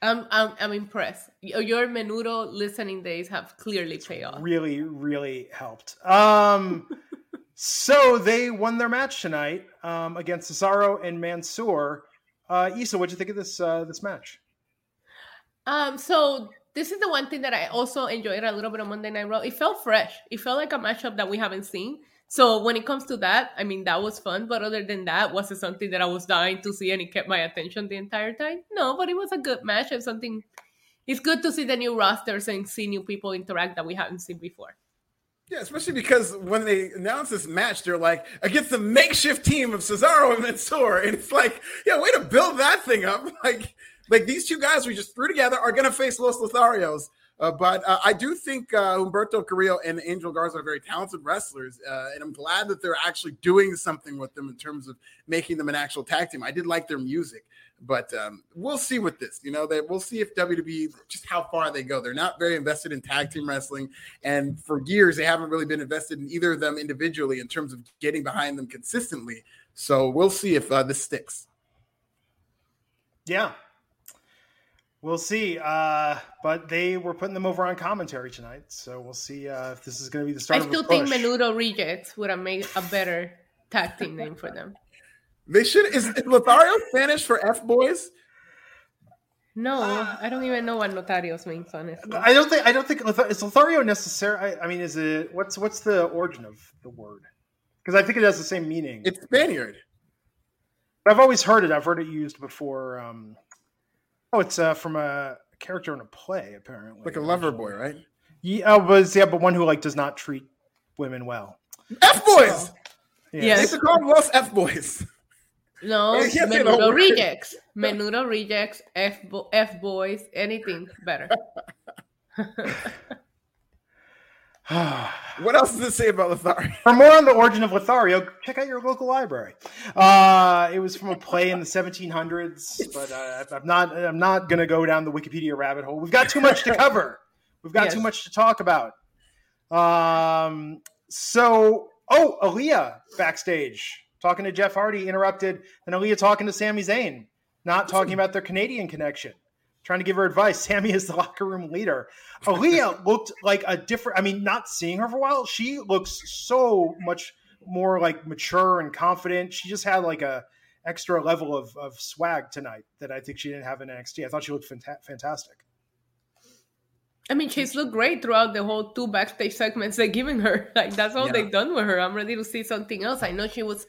I'm, I'm, I'm impressed. Your your menudo listening days have clearly paid off. really really helped um so they won their match tonight um against cesaro and mansoor uh isa what'd you think of this uh this match Um, so this is the one thing that I also enjoyed a little bit on Monday Night Raw. It felt fresh. It felt like a matchup that we haven't seen. So when it comes to that, I mean that was fun. But other than that, was it something that I was dying to see and it kept my attention the entire time? No, but it was a good match and something. It's good to see the new rosters and see new people interact that we haven't seen before. Yeah, especially because when they announced this match, they're like against the makeshift team of Cesaro and Mansoor, and it's like, yeah, way to build that thing up. Like, like these two guys we just threw together are going to face Los Lotharios. Uh, but uh, I do think uh, Humberto Carrillo and Angel Garza are very talented wrestlers, uh, and I'm glad that they're actually doing something with them in terms of making them an actual tag team. I did like their music, but um, we'll see with this. You know, we'll see if WWE just how far they go. They're not very invested in tag team wrestling, and for years they haven't really been invested in either of them individually in terms of getting behind them consistently. So we'll see if uh, this sticks. Yeah, We'll see. Uh, but they were putting them over on commentary tonight, so we'll see uh, if this is going to be the start. I still think Menudo Rejects would have made a better tag team name for them. They should. Is, is Lothario Spanish for F boys? No, uh, I don't even know what Notarios means. Honestly, I don't think. I don't think is Lothario necessary. I, I mean, is it what's what's the origin of the word? Because I think it has the same meaning. It's Spaniard. I've always heard it. I've heard it used before. Um, Oh, it's uh, from a character in a play, apparently. Like a lover boy, right? Yeah, oh, but yeah, but one who like does not treat women well. F boys. So, yeah. Yes, they call most F boys. No, Menudo rejects. Menudo rejects. F bo- F boys. Anything better. what else does it say about Lothario? For more on the origin of Lothario, check out your local library. Uh, it was from a play in the 1700s, but uh, I'm not. I'm not going to go down the Wikipedia rabbit hole. We've got too much to cover. We've got yes. too much to talk about. Um, so, oh, Aaliyah backstage talking to Jeff Hardy interrupted, and Aaliyah talking to Sami Zayn, not talking about their Canadian connection trying to give her advice. Sami is the locker room leader. Aaliyah looked like a different. I mean, not seeing her for a while, she looks so much more like mature and confident. She just had like a extra level of, of swag tonight that I think she didn't have in NXT. I thought she looked fanta- fantastic. I mean, she's looked great throughout the whole two backstage segments they're giving her. Like that's all yeah. they've done with her. I'm ready to see something else. I know she was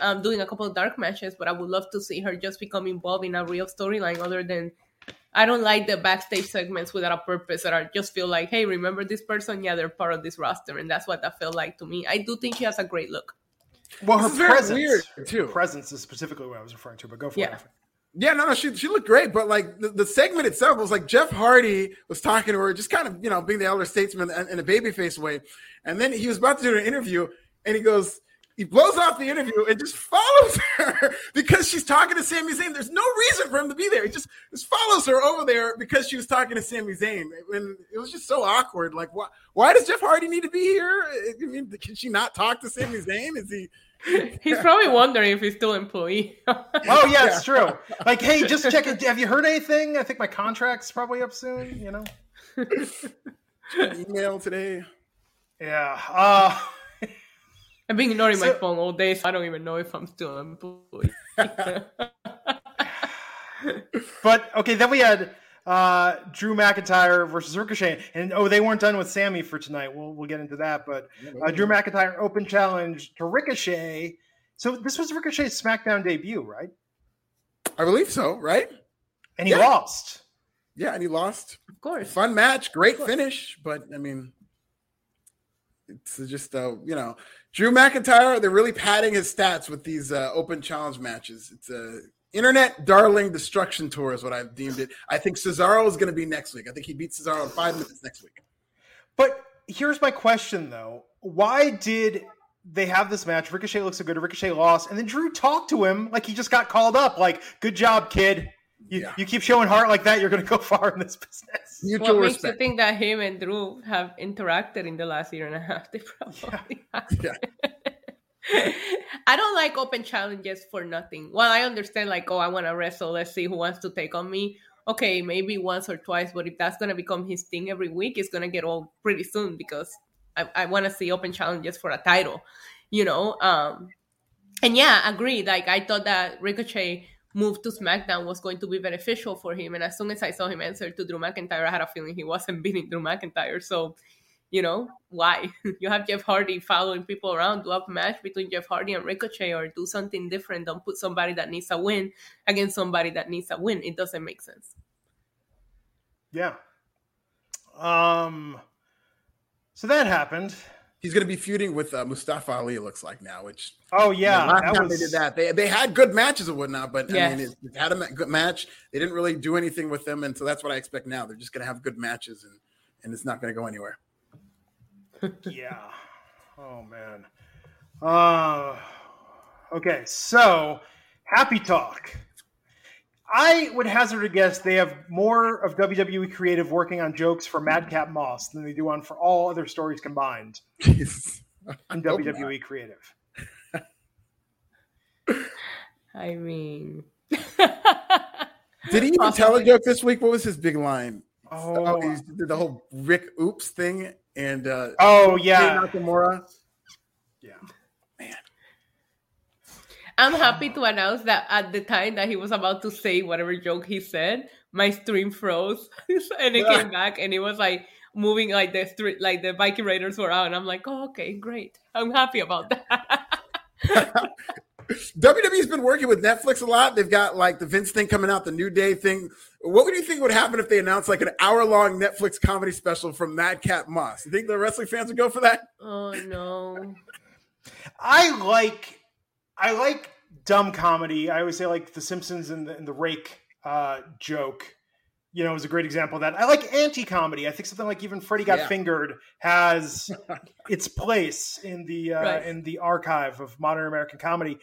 um, doing a couple of dark matches, but I would love to see her just become involved in a real storyline other than I don't like the backstage segments without a purpose that are just feel like, hey, remember this person? Yeah, they're part of this roster, and that's what that felt like to me. I do think she has a great look. Well, her presence, weird too. presence is specifically what I was referring to, but go for yeah. it. Yeah, no, no, she she looked great, but like the, the segment itself was like Jeff Hardy was talking to her, just kind of you know being the elder statesman in a babyface way, and then he was about to do an interview, and he goes, he blows off the interview and just follows her because she's talking to Sami Zayn. There's no reason for him to be there. He just, just follows her over there because she was talking to Sami Zayn. And it was just so awkward. Like, why, why does Jeff Hardy need to be here? I mean, can she not talk to Sami Zayn? Is he. He's probably wondering if he's still employee. oh yeah, it's true. Like, hey, just check it. Have you heard anything? I think my contract's probably up soon. You know, email today. Yeah. Uh, I've been ignoring so, my phone all day, so I don't even know if I'm still employed. but okay, then we had uh, Drew McIntyre versus Ricochet, and oh, they weren't done with Sami for tonight. We'll we'll get into that, but uh, Drew McIntyre open challenge to Ricochet. So this was Ricochet's SmackDown debut, right? I believe so, right? And he yeah. lost. Yeah, and he lost. Of course, fun match, great finish, but I mean, it's just uh, you know Drew McIntyre, they're really padding his stats with these uh, open challenge matches. It's a internet darling destruction tour is what I've deemed it. I think Cesaro is going to be next week. I think he beats Cesaro in five minutes next week. But here's my question though: Why did they have this match? Ricochet looks so good. Ricochet lost, and then Drew talked to him like he just got called up. Like, "Good job, kid." You, yeah. you keep showing heart like that, you're going to go far in this business. Mutual what respect. makes you think that him and Drew have interacted in the last year and a half? They probably yeah. yeah. I don't like open challenges for nothing. Well, I understand, like, oh, I want to wrestle. Let's see who wants to take on me. Okay, maybe once or twice, but if that's going to become his thing every week, it's going to get old pretty soon because I, I want to see open challenges for a title, you know? Um, and yeah, agreed. Like, I thought that Ricochet move to SmackDown was going to be beneficial for him. And as soon as I saw him answer to Drew McIntyre, I had a feeling he wasn't beating Drew McIntyre. So, you know, why? you have Jeff Hardy following people around, do a match between Jeff Hardy and Ricochet or do something different. Don't put somebody that needs a win against somebody that needs a win. It doesn't make sense. Yeah. Um so that happened. He's going to be feuding with uh, Mustafa Ali. Looks like now. Which oh yeah, last time was... they did that, they they had good matches and whatnot, but yes. I mean, it, it had a good match. They didn't really do anything with them, and so that's what I expect now. They're just going to have good matches, and and it's not going to go anywhere. yeah. Oh man. Uh. Okay, so happy talk. I would hazard a guess they have more of WWE creative working on jokes for Madcap Moss than they do on for all other stories combined in WWE not. creative. I mean, did he even Possibly. tell a joke this week? What was his big line? Oh, oh he did the whole Rick Oops thing, and uh, oh yeah, Nakamura. Yeah, I'm happy to announce that at the time that he was about to say whatever joke he said, my stream froze and it came back and it was like moving like the street, like the Viking Raiders were out. And I'm like, oh, okay, great. I'm happy about that. WWE's been working with Netflix a lot. They've got like the Vince thing coming out, the New Day thing. What would you think would happen if they announced like an hour long Netflix comedy special from Madcap Moss? You think the wrestling fans would go for that? Oh no. I like I like dumb comedy. I always say like The Simpsons and the, and the Rake uh, joke. You know, is a great example of that. I like anti-comedy. I think something like even Freddy Got yeah. Fingered has its place in the uh, right. in the archive of modern American comedy.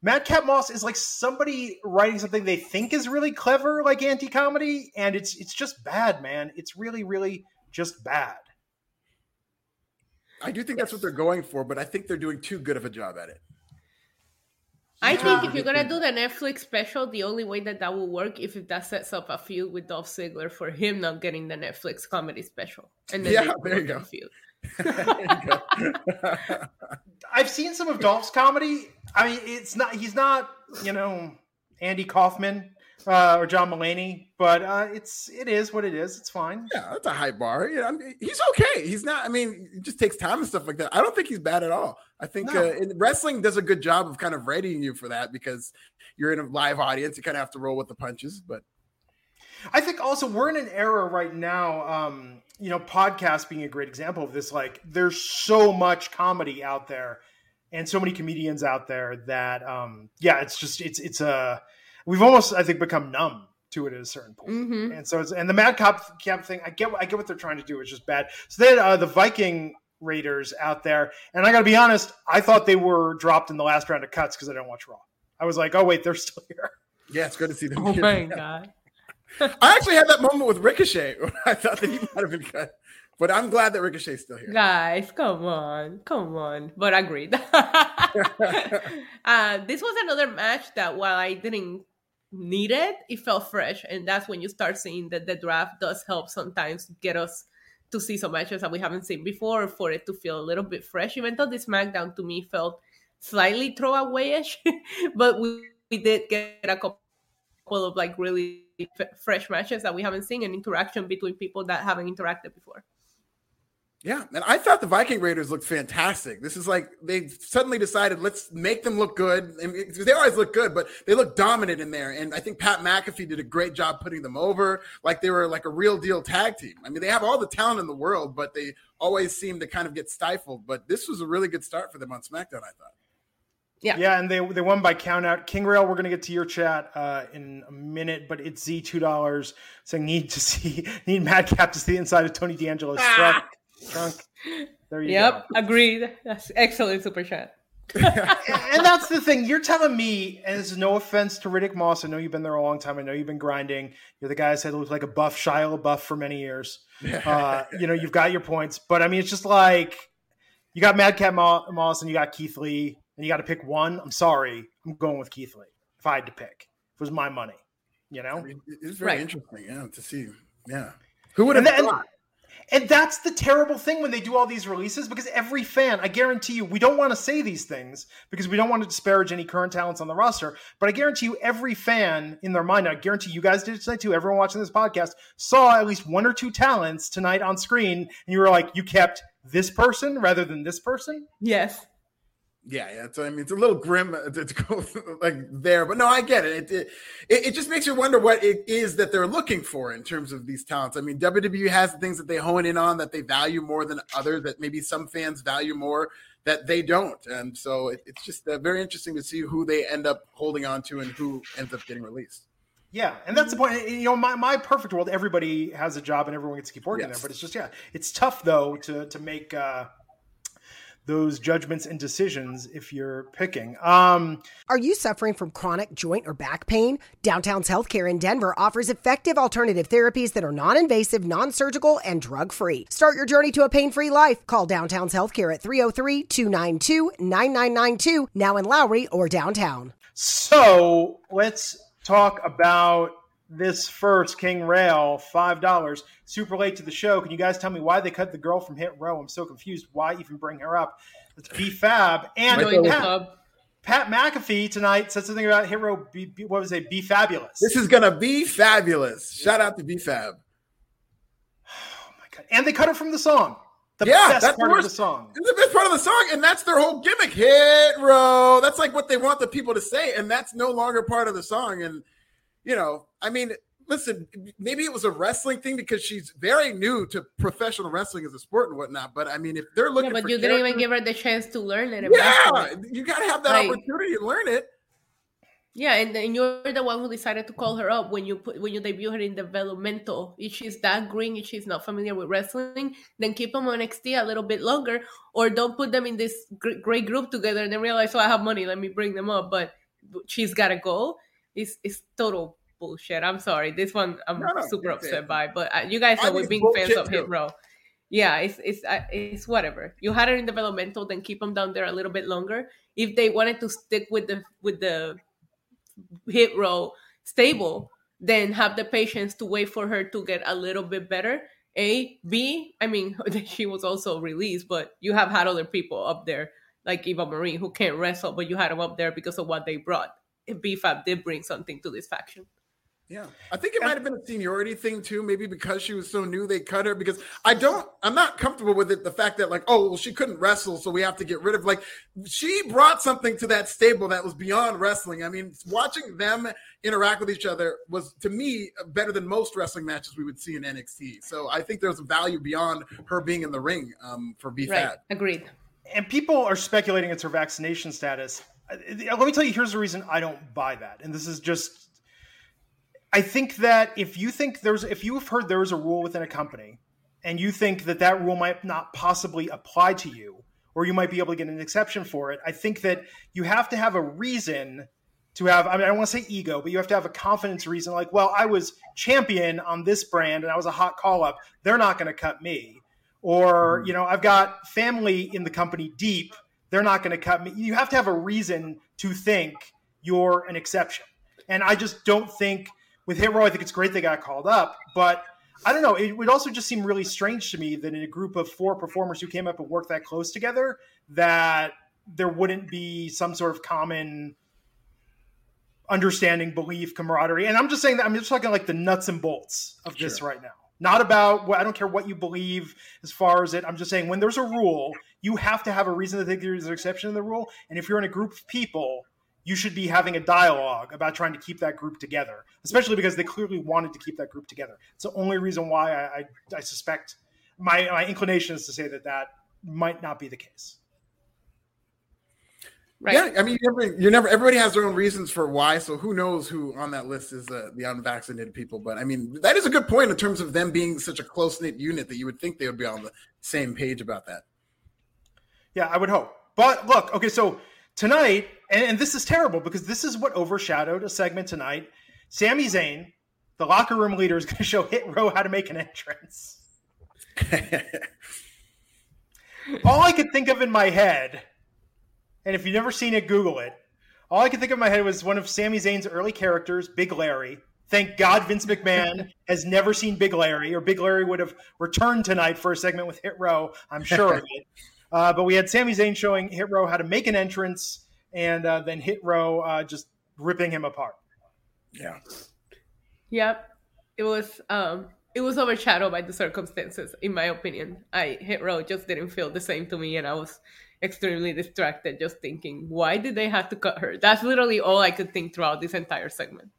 Madcap Moss is like somebody writing something they think is really clever, like anti-comedy, and it's it's just bad, man. It's really, really just bad. I do think that's what they're going for, but I think they're doing too good of a job at it. I think if you're gonna do the Netflix special, the only way that that will work if that sets up a feud with Dolph Ziggler for him not getting the Netflix comedy special, and then yeah, there you go. Feud. I've seen some of Dolph's comedy. I mean, it's not he's not you know Andy Kaufman uh, or John Mulaney, but uh, it's it is what it is. It's fine. Yeah, that's a high bar. Yeah, I mean, he's okay. He's not. I mean, it just takes time and stuff like that. I don't think he's bad at all. I think no. uh, wrestling does a good job of kind of readying you for that because you're in a live audience. You kind of have to roll with the punches, but. I think also we're in an era right now, um, you know, podcast being a great example of this. Like, there's so much comedy out there, and so many comedians out there that, um, yeah, it's just it's it's a we've almost I think become numb to it at a certain point. Mm-hmm. And so it's and the Mad Cop Cap thing, I get I get what they're trying to do. It's just bad. So then uh, the Viking Raiders out there, and I got to be honest, I thought they were dropped in the last round of cuts because I don't watch Raw. I was like, oh wait, they're still here. Yeah, it's good to see them. Oh here. my god. I actually had that moment with Ricochet. I thought that he might have been cut. But I'm glad that Ricochet's still here. Guys, come on. Come on. But agreed. uh, this was another match that while I didn't needed, it felt fresh. And that's when you start seeing that the draft does help sometimes get us to see some matches that we haven't seen before for it to feel a little bit fresh. Even though this SmackDown to me felt slightly throwawayish, but we, we did get a couple of like really f- fresh matches that we haven't seen and interaction between people that haven't interacted before. Yeah, and I thought the Viking Raiders looked fantastic. This is like they suddenly decided let's make them look good. I mean, they always look good, but they look dominant in there. And I think Pat McAfee did a great job putting them over, like they were like a real deal tag team. I mean, they have all the talent in the world, but they always seem to kind of get stifled. But this was a really good start for them on SmackDown. I thought. Yeah, yeah, and they they won by count out. King Rail, we're gonna get to your chat uh, in a minute, but it's Z two dollars saying need to see need Madcap to see the inside of Tony D'Angelo's ah! truck. Trunk. There you yep, go. agreed. That's excellent super chat. and that's the thing. You're telling me, and this is no offense to Riddick Moss. I know you've been there a long time. I know you've been grinding. You're the guy that said looks like a buff Shia LaBeouf for many years. Uh, you know, you've got your points, but I mean, it's just like you got Madcap Moss and you got Keith Lee, and you got to pick one. I'm sorry, I'm going with Keith Lee. If I had to pick, if it was my money, you know, I mean, it's very right. interesting, yeah, to see, yeah. Who would have thought? And that's the terrible thing when they do all these releases because every fan, I guarantee you, we don't want to say these things because we don't want to disparage any current talents on the roster. But I guarantee you, every fan in their mind, I guarantee you guys did it tonight too, everyone watching this podcast saw at least one or two talents tonight on screen. And you were like, you kept this person rather than this person? Yes. Yeah, yeah. So I mean, it's a little grim to, to go like there, but no, I get it. It, it. it just makes you wonder what it is that they're looking for in terms of these talents. I mean, WWE has things that they hone in on that they value more than others that maybe some fans value more that they don't, and so it, it's just uh, very interesting to see who they end up holding on to and who ends up getting released. Yeah, and that's the point. You know, my, my perfect world, everybody has a job and everyone gets to keep working yes. there. But it's just yeah, it's tough though to to make. Uh, those judgments and decisions if you're picking. Um, Are you suffering from chronic joint or back pain? Downtown's Healthcare in Denver offers effective alternative therapies that are non invasive, non surgical, and drug free. Start your journey to a pain free life. Call Downtown's Healthcare at 303 292 9992, now in Lowry or downtown. So let's talk about this first King Rail, five dollars. Super late to the show. Can you guys tell me why they cut the girl from Hit Row? I'm so confused. Why even bring her up? It's B Fab and Pat, Pat, McAfee tonight said something about Hit Row. B, B, what was it? Be fabulous. This is gonna be fabulous. Shout out to B Fab. Oh my god! And they cut it from the song. The yeah, best that's part the of the song. It's the best part of the song, and that's their whole gimmick. Hit row. That's like what they want the people to say, and that's no longer part of the song. And you know, I mean, listen, maybe it was a wrestling thing because she's very new to professional wrestling as a sport and whatnot. But I mean, if they're looking, yeah, but you didn't even give her the chance to learn it. Yeah, you got to have that like, opportunity to learn it. Yeah, and, and you're the one who decided to call her up when you put when you debut her in developmental. If she's that green, if she's not familiar with wrestling, then keep them on NXT a little bit longer, or don't put them in this great group together and then realize, oh, I have money, let me bring them up. But she's got to go. It's it's total bullshit. I'm sorry. This one I'm no, no, super upset it. by. But uh, you guys know we're being fans of Hit Row. Yeah, it's it's uh, it's whatever. You had it in developmental, then keep them down there a little bit longer. If they wanted to stick with the with the Hit Row stable, then have the patience to wait for her to get a little bit better. A B. I mean, she was also released, but you have had other people up there like Eva Marie who can't wrestle, but you had them up there because of what they brought. BFAB did bring something to this faction. Yeah, I think it might have been a seniority thing too. Maybe because she was so new, they cut her. Because I don't, I'm not comfortable with it. The fact that like, oh, well, she couldn't wrestle, so we have to get rid of. Like, she brought something to that stable that was beyond wrestling. I mean, watching them interact with each other was to me better than most wrestling matches we would see in NXT. So I think there's a value beyond her being in the ring um, for B right. Agreed. And people are speculating it's her vaccination status. Uh, let me tell you, here's the reason I don't buy that. And this is just I think that if you think there's if you've heard there is a rule within a company and you think that that rule might not possibly apply to you or you might be able to get an exception for it, I think that you have to have a reason to have I mean I don't want to say ego, but you have to have a confidence reason like, well, I was champion on this brand and I was a hot call up. They're not going to cut me. Or, hmm. you know, I've got family in the company deep. They're not going to cut me. You have to have a reason to think you're an exception. And I just don't think with Hit Row, I think it's great they got called up, but I don't know. It would also just seem really strange to me that in a group of four performers who came up and worked that close together, that there wouldn't be some sort of common understanding, belief, camaraderie. And I'm just saying that I'm just talking like the nuts and bolts of this right now. Not about what I don't care what you believe as far as it. I'm just saying when there's a rule, you have to have a reason to think there's an exception in the rule. And if you're in a group of people you should be having a dialogue about trying to keep that group together, especially because they clearly wanted to keep that group together. It's the only reason why I, I, I suspect my, my inclination is to say that that might not be the case. Right. Yeah, I mean, you're never, you're never, Everybody has their own reasons for why. So who knows who on that list is uh, the unvaccinated people? But I mean, that is a good point in terms of them being such a close knit unit that you would think they would be on the same page about that. Yeah, I would hope. But look, okay, so tonight, and, and this is terrible because this is what overshadowed a segment tonight. Sami Zayn, the locker room leader, is going to show Hit Row how to make an entrance. all I could think of in my head, and if you've never seen it, Google it. All I could think of in my head was one of Sami Zayn's early characters, Big Larry, Thank God Vince McMahon has never seen Big Larry, or Big Larry would have returned tonight for a segment with Hit Row. I'm sure of it. Uh, but we had Sami Zayn showing Hit Row how to make an entrance, and uh, then Hit Row uh, just ripping him apart. Yeah. Yep. It was um it was overshadowed by the circumstances, in my opinion. I Hit Row just didn't feel the same to me and I was extremely distracted just thinking, why did they have to cut her? That's literally all I could think throughout this entire segment.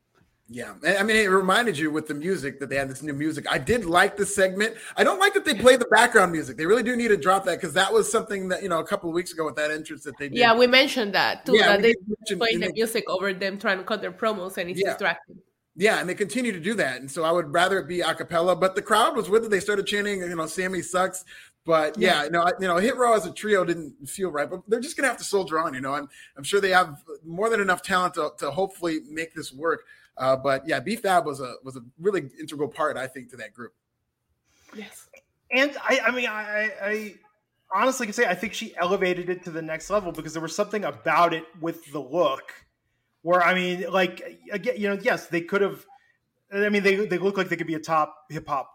Yeah, I mean, it reminded you with the music that they had this new music. I did like the segment. I don't like that they play the background music. They really do need to drop that because that was something that you know a couple of weeks ago with that entrance that they did. Yeah, we mentioned that too. Yeah, that they playing the music over them trying to cut their promos and it's yeah. distracting. Yeah, and they continue to do that. And so I would rather it be a cappella, but the crowd was with it. They started chanting, you know, Sami sucks. But yeah, yeah. you know, I, you know, Hit Row as a trio didn't feel right, but they're just gonna have to soldier on. You know, I'm I'm sure they have more than enough talent to, to hopefully make this work. Uh, but yeah, B Fab was a was a really integral part, I think, to that group. Yes, and I, I mean, I, I honestly can say I think she elevated it to the next level because there was something about it with the look where I mean, like again, you know, yes, they could have. I mean, they they look like they could be a top hip hop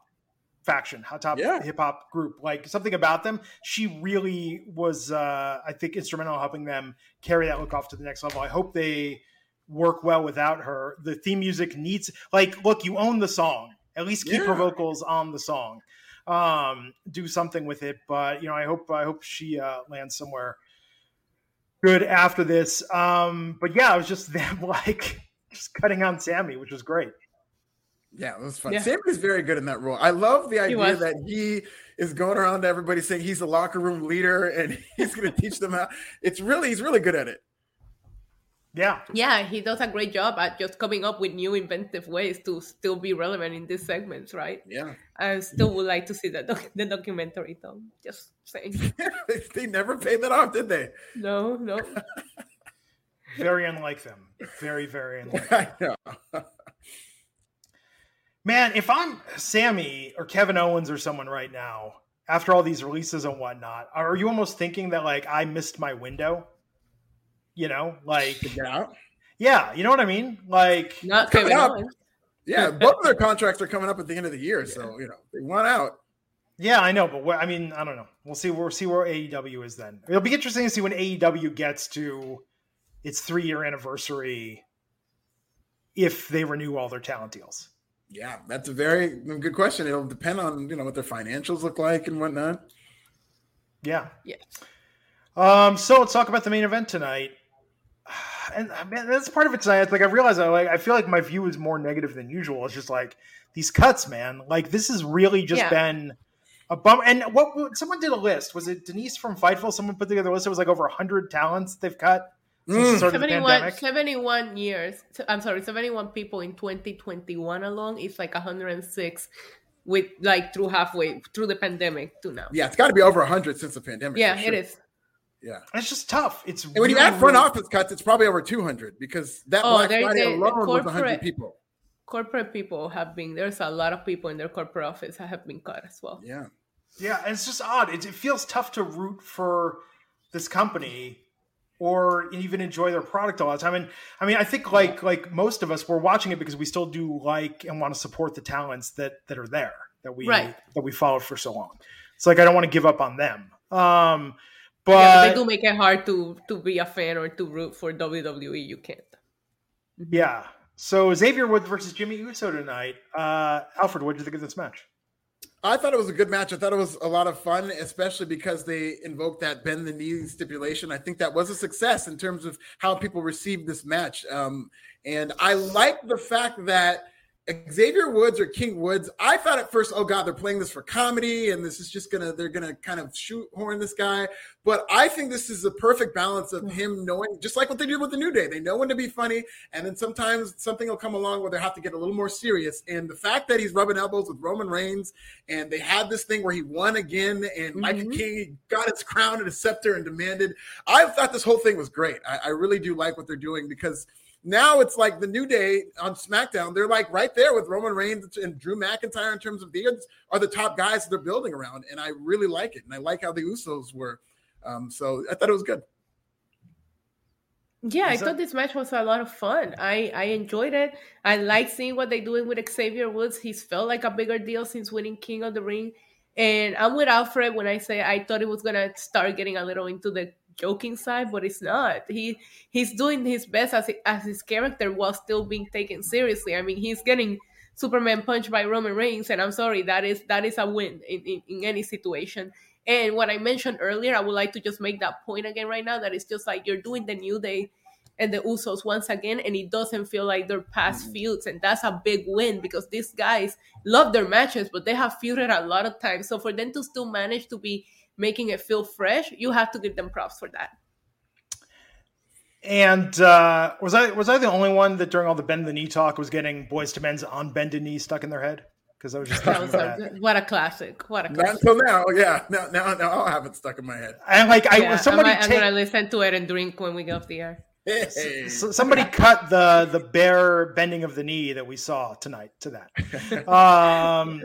faction, top yeah. hip hop group. Like something about them, she really was. uh I think instrumental in helping them carry that look off to the next level. I hope they work well without her. The theme music needs like look, you own the song. At least keep yeah. her vocals on the song. Um, do something with it. But you know, I hope I hope she uh, lands somewhere good after this. Um, but yeah, it was just them like just cutting on Sami, which was great. Yeah, it was fun. Yeah. Sami is very good in that role. I love the idea that he is going around to everybody saying he's a locker room leader and he's going to teach them how. It's really he's really good at it. Yeah. Yeah, he does a great job at just coming up with new inventive ways to still be relevant in these segments, right? Yeah. I still would like to see the doc- the documentary though. Just saying. they never paid that off, did they? No, no. very unlike them. Very, very unlike. I know. Man, if I'm Sami or Kevin Owens or someone right now, after all these releases and whatnot, are you almost thinking that like I missed my window? You know, like get out. Yeah, you know what I mean. Like not coming up. Yeah, both of their contracts are coming up at the end of the year, yeah. so you know they want out. Yeah, I know, but what, I mean, I don't know. We'll see. We'll see where AEW is then. It'll be interesting to see when AEW gets to its three year anniversary if they renew all their talent deals. Yeah, that's a very good question. It'll depend on you know what their financials look like and whatnot. Yeah. Yeah. Um. So let's talk about the main event tonight and uh, man, that's part of it tonight. Like I realize, I like I feel like my view is more negative than usual. It's just like these cuts, man. Like this has really just yeah. been a bum. And what, what, someone did a list? Was it Denise from Fightful? Someone put together a list. It was like over hundred talents they've cut. Mm. 71, 71 years. I'm sorry, 71 people in 2021 alone. It's like 106 with like through halfway through the pandemic to now. Yeah, it's got to be over 100 since the pandemic. Yeah, sure. it is. Yeah, it's just tough. It's and when really, you add front office cuts, it's probably over two hundred because that oh, Black Friday a, alone corporate, was hundred people. Corporate people have been there's a lot of people in their corporate office that have been cut as well. Yeah, yeah, and it's just odd. It, it feels tough to root for this company or even enjoy their product all the time. And I mean, I think like like most of us, we're watching it because we still do like and want to support the talents that that are there that we right. that we followed for so long. It's like I don't want to give up on them. Um, but, yeah, they do make it hard to to be a fan or to root for WWE. You can't. Yeah. So Xavier Woods versus Jimmy Uso tonight. Uh, Alfred, what did you think of this match? I thought it was a good match. I thought it was a lot of fun, especially because they invoked that bend the knee stipulation. I think that was a success in terms of how people received this match. Um, and I like the fact that Xavier Woods or King Woods, I thought at first, oh God, they're playing this for comedy and this is just gonna, they're gonna kind of shoehorn this guy. But I think this is a perfect balance of him knowing, just like what they did with the New Day. They know when to be funny, and then sometimes something will come along where they have to get a little more serious. And the fact that he's rubbing elbows with Roman Reigns, and they had this thing where he won again, and mm-hmm. Mike King got his crown and his scepter and demanded. I thought this whole thing was great. I, I really do like what they're doing because – now it's like the New Day on SmackDown. They're like right there with Roman Reigns and Drew McIntyre in terms of these are the top guys they're building around, and I really like it. And I like how the Usos were. Um, so I thought it was good. Yeah, I thought this match was a lot of fun. I I enjoyed it. I like seeing what they're doing with Xavier Woods. He's felt like a bigger deal since winning King of the Ring. And I'm with Alfred when I say I thought it was gonna start getting a little into the joking side, but it's not. He he's doing his best as as his character while still being taken seriously. I mean, he's getting Superman punched by Roman Reigns, and I'm sorry, that is that is a win in, in, in any situation. And what I mentioned earlier, I would like to just make that point again right now that it's just like you're doing the New Day and the Usos once again, and it doesn't feel like they're past mm-hmm. feuds. And that's a big win because these guys love their matches, but they have feuded a lot of times. So for them to still manage to be making it feel fresh, you have to give them props for that. And uh, was I was I the only one that during all the bend the knee talk was getting Boyz II Men's on bended knee stuck in their head? because I was just that was a, what a classic. What a classic. Not until now, yeah. Now, now, now I'll have it stuck in my head. And like, I yeah, somebody. I'm, take... gonna listen to it and drink when we get off the air. Hey. So, somebody cut the the bare bending of the knee that we saw tonight to that. um,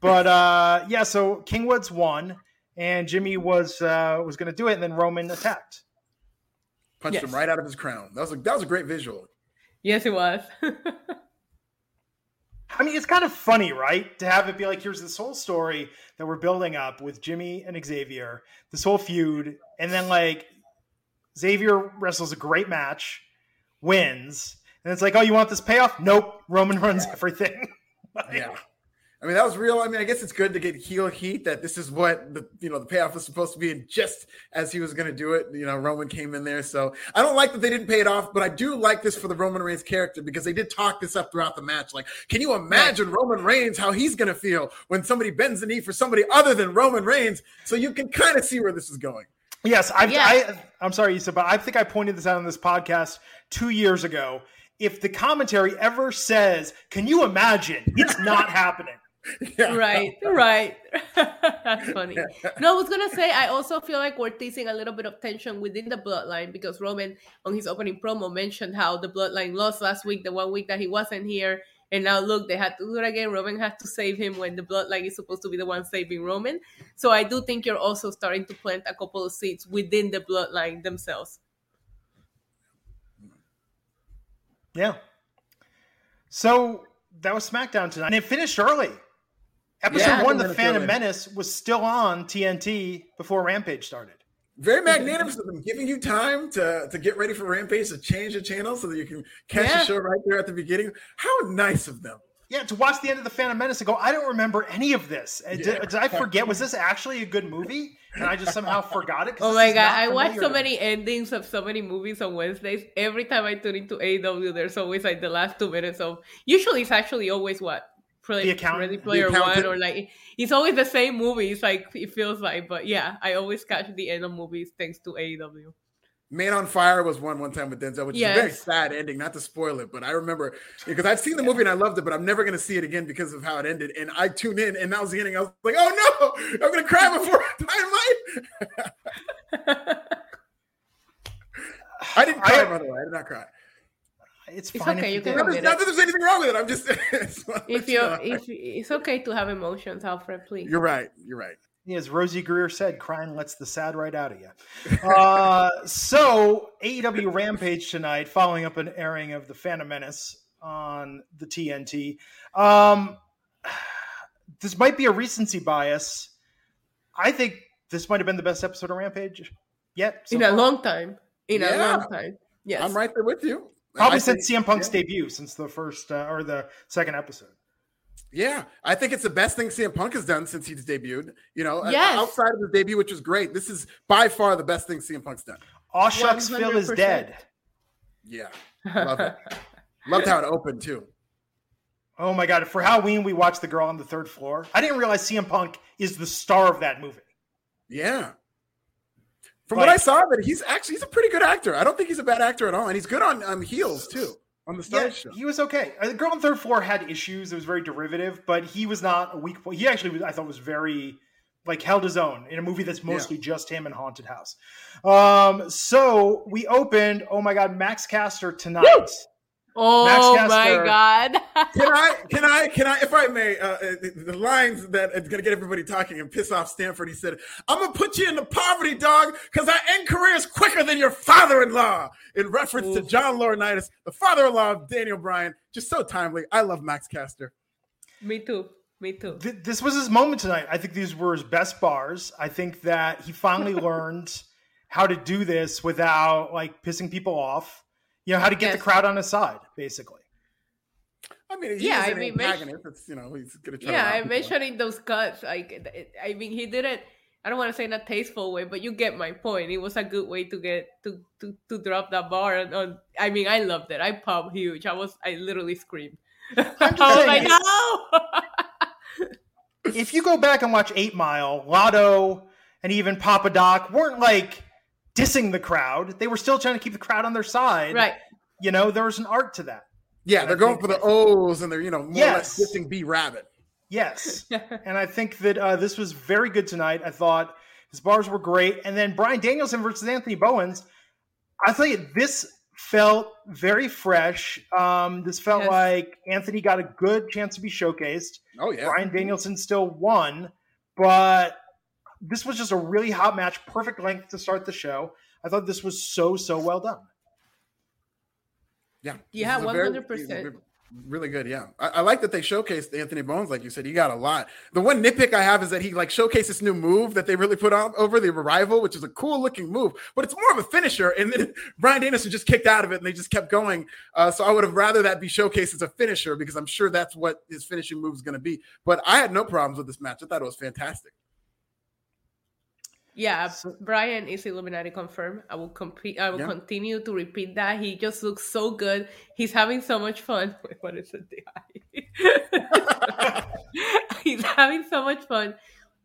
but uh, yeah, so King Woods won, and Jimmy was uh, was going to do it, and then Roman attacked, punched yes. him right out of his crown. That was a, that was a great visual. Yes, it was. I mean, it's kind of funny, right? To have it be like, here's this whole story that we're building up with Jimmy and Xavier, this whole feud, and then like Xavier wrestles a great match, wins, and it's like, oh, you want this payoff? Nope. Roman runs everything. like, yeah. I mean, that was real. I mean, I guess it's good to get heel heat that this is what the you know the payoff was supposed to be, and just as he was going to do it, you know, Roman came in there. So I don't like that they didn't pay it off, but I do like this for the Roman Reigns character because they did talk this up throughout the match. Like, can you imagine Roman Reigns how he's going to feel when somebody bends the knee for somebody other than Roman Reigns? So you can kind of see where this is going. Yes, I've, yeah. I, I'm sorry, Isa, but I think I pointed this out on this podcast two years ago. If the commentary ever says, "Can you imagine?" It's not happening. Yeah. Right, right. That's funny. No, I was gonna say I also feel like we're teasing a little bit of tension within the bloodline because Roman on his opening promo mentioned how the bloodline lost last week, the one week that he wasn't here. And now look, they had to do it again. Roman had to save him when the bloodline is supposed to be the one saving Roman. So I do think you're also starting to plant a couple of seeds within the bloodline themselves. Yeah. So that was SmackDown tonight. And it finished early. Episode yeah, one, The Phantom Menace, was still on TNT before Rampage started. Very magnanimous of them, giving you time to, to get ready for Rampage to change the channel so that you can catch yeah. the show right there at the beginning. How nice of them. Yeah, to watch the end of the Phantom Menace and go, I don't remember any of this. Uh, yeah. Did, did, I forget? Was this actually a good movie? And I just somehow forgot it. Oh my god, I watch so many endings of so many movies on Wednesdays. Every time I tune into AW, there's always like the last two minutes of. Usually, it's actually always what play, the account, Ready Player One or like it's always the same movie. It's like it feels like, but yeah, I always catch the end of movies thanks to AEW. Man on Fire was one one time with Denzel, which yes. is a very sad ending. Not to spoil it, but I remember because I've seen the movie and I loved it, but I'm never going to see it again because of how it ended. And I tuned in, and that was the ending. I was like, "Oh no, I'm going to cry before Dynamite." I didn't cry, I, by the way. I did not cry. It's, it's fine. okay. You can not, not that there's anything wrong with it. I'm just. if you if it's okay to have emotions, Alfred, please. You're right. You're right. As Rosey Grier said, crying lets the sad right out of you. Uh, so AEW Rampage tonight, following up an airing of the Phantom Menace on the TNT. Um, this might be a recency bias. I think this might have been the best episode of Rampage yet. So in a long time. In yeah. a long time. Yes. I'm right there with you. Probably I since think, CM Punk's yeah. debut, since the first uh, or the second episode. Yeah, I think it's the best thing CM Punk has done since he's debuted. You know, yes. outside of the debut, which was great, this is by far the best thing CM Punk's done. All shucks, Phil is dead. Yeah, love it. Loved how it opened too. Oh my god! For Halloween, we watched The Girl on the Third Floor. I didn't realize CM Punk is the star of that movie. Yeah, from like, what I saw, that he's actually he's a pretty good actor. I don't think he's a bad actor at all, and he's good on um, heels too on the Star yeah, show. He was okay. Uh, the Girl on Third Floor had issues; it was very derivative, but he was not a weak point. He actually, I thought, was very like held his own in a movie that's mostly yeah. just him and Haunted House. Um, so we opened. Oh my God, Max Caster tonight. Woo! Oh my god! can I? Can I? Can I? If I may, uh, uh the lines that are gonna get everybody talking and piss off Stamford. He said, "I'm gonna put you into poverty, dog, because I end careers quicker than your father-in-law." In reference Ooh. to John Laurinaitis, the father-in-law of Daniel Bryan. Just so timely. I love Max Caster. Me too. Me too. Th- this was his moment tonight. I think these were his best bars. I think that he finally learned how to do this without like pissing people off. You know how to get yes. the crowd on his side, basically. I mean, yeah, I mean, antagonist. It's, you know, he's gonna try. Yeah, I'm mentioning those cuts. Like, I mean, he did it. I don't want to say in a tasteful way, but you get my point. It was a good way to get to to, to drop that bar. On, on I mean, I loved it. I popped huge. I was, I literally screamed. I was like, no. if you go back and watch Eight Mile, Lotto, and even Papa Doc weren't like dissing the crowd. They were still trying to keep the crowd on their side. Right. You know, there was an art to that. Yeah, and they're I going for the O's and they're, you know, more yes. or less dissing B Rabbit. Yes. and I think that uh, this was very good tonight. I thought his bars were great. And then Bryan Danielson versus Anthony Bowens, I tell you, this felt very fresh. Um, this felt yes. like Anthony got a good chance to be showcased. Oh, yeah. Bryan Danielson still won, but this was just a really hot match, perfect length to start the show. I thought this was so so well done. Yeah, yeah, one hundred percent. Really good, yeah. I, I, like that they showcased Anthony Bowens, like you said. He got a lot. The one nitpick I have is that he like showcased this new move that they really put on over the arrival, which is a cool looking move, but it's more of a finisher. And then Bryan Danielson just kicked out of it, and they just kept going. Uh, so I would have rather that be showcased as a finisher because I'm sure that's what his finishing move is going to be. But I had no problems with this match. I thought it was fantastic. Yeah, Bryan is Illuminati confirmed. I will compete. I will yeah. continue to repeat that. He just looks so good. He's having so much fun. what is it? He's having so much fun.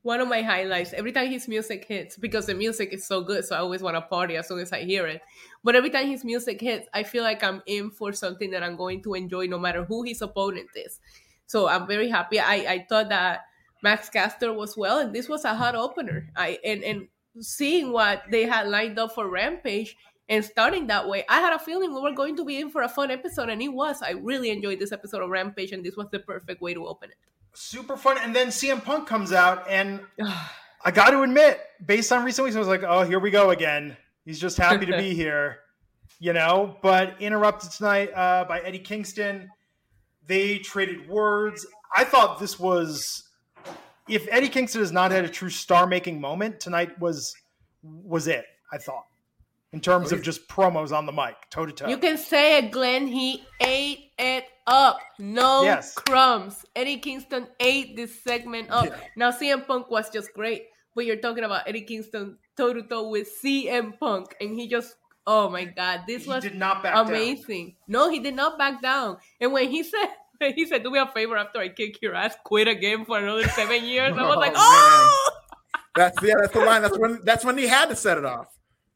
One of my highlights every time his music hits because the music is so good, so I always want to party as soon as I hear it. But every time his music hits, I feel like I'm in for something that I'm going to enjoy, no matter who his opponent is. So I'm very happy. I I thought that Max Caster was well, and this was a hot opener. I and and seeing what they had lined up for Rampage and starting that way, I had a feeling we were going to be in for a fun episode, and it was. I really enjoyed this episode of Rampage, and this was the perfect way to open it. Super fun, and then CM Punk comes out, and I got to admit, based on recent weeks, I was like, "Oh, here we go again." He's just happy to be here, you know. But interrupted tonight uh, by Eddie Kingston. They traded words. I thought this was if Eddie Kingston has not had a true star making moment, tonight was was it, I thought. In terms of just promos on the mic, toe to toe. You can say it, Glenn. He ate it up. No yes. crumbs. Eddie Kingston ate this segment up. Yeah. Now CM Punk was just great, but you're talking about Eddie Kingston toe to toe with CM Punk, and he just oh my god, this he was did not back amazing. Down. No, he did not back down. And when he said he said, "Do me a favor after I kick your ass, quit again for another seven years." I was oh, like, "Oh!" That's yeah, that's the line. That's when that's when he had to set it off.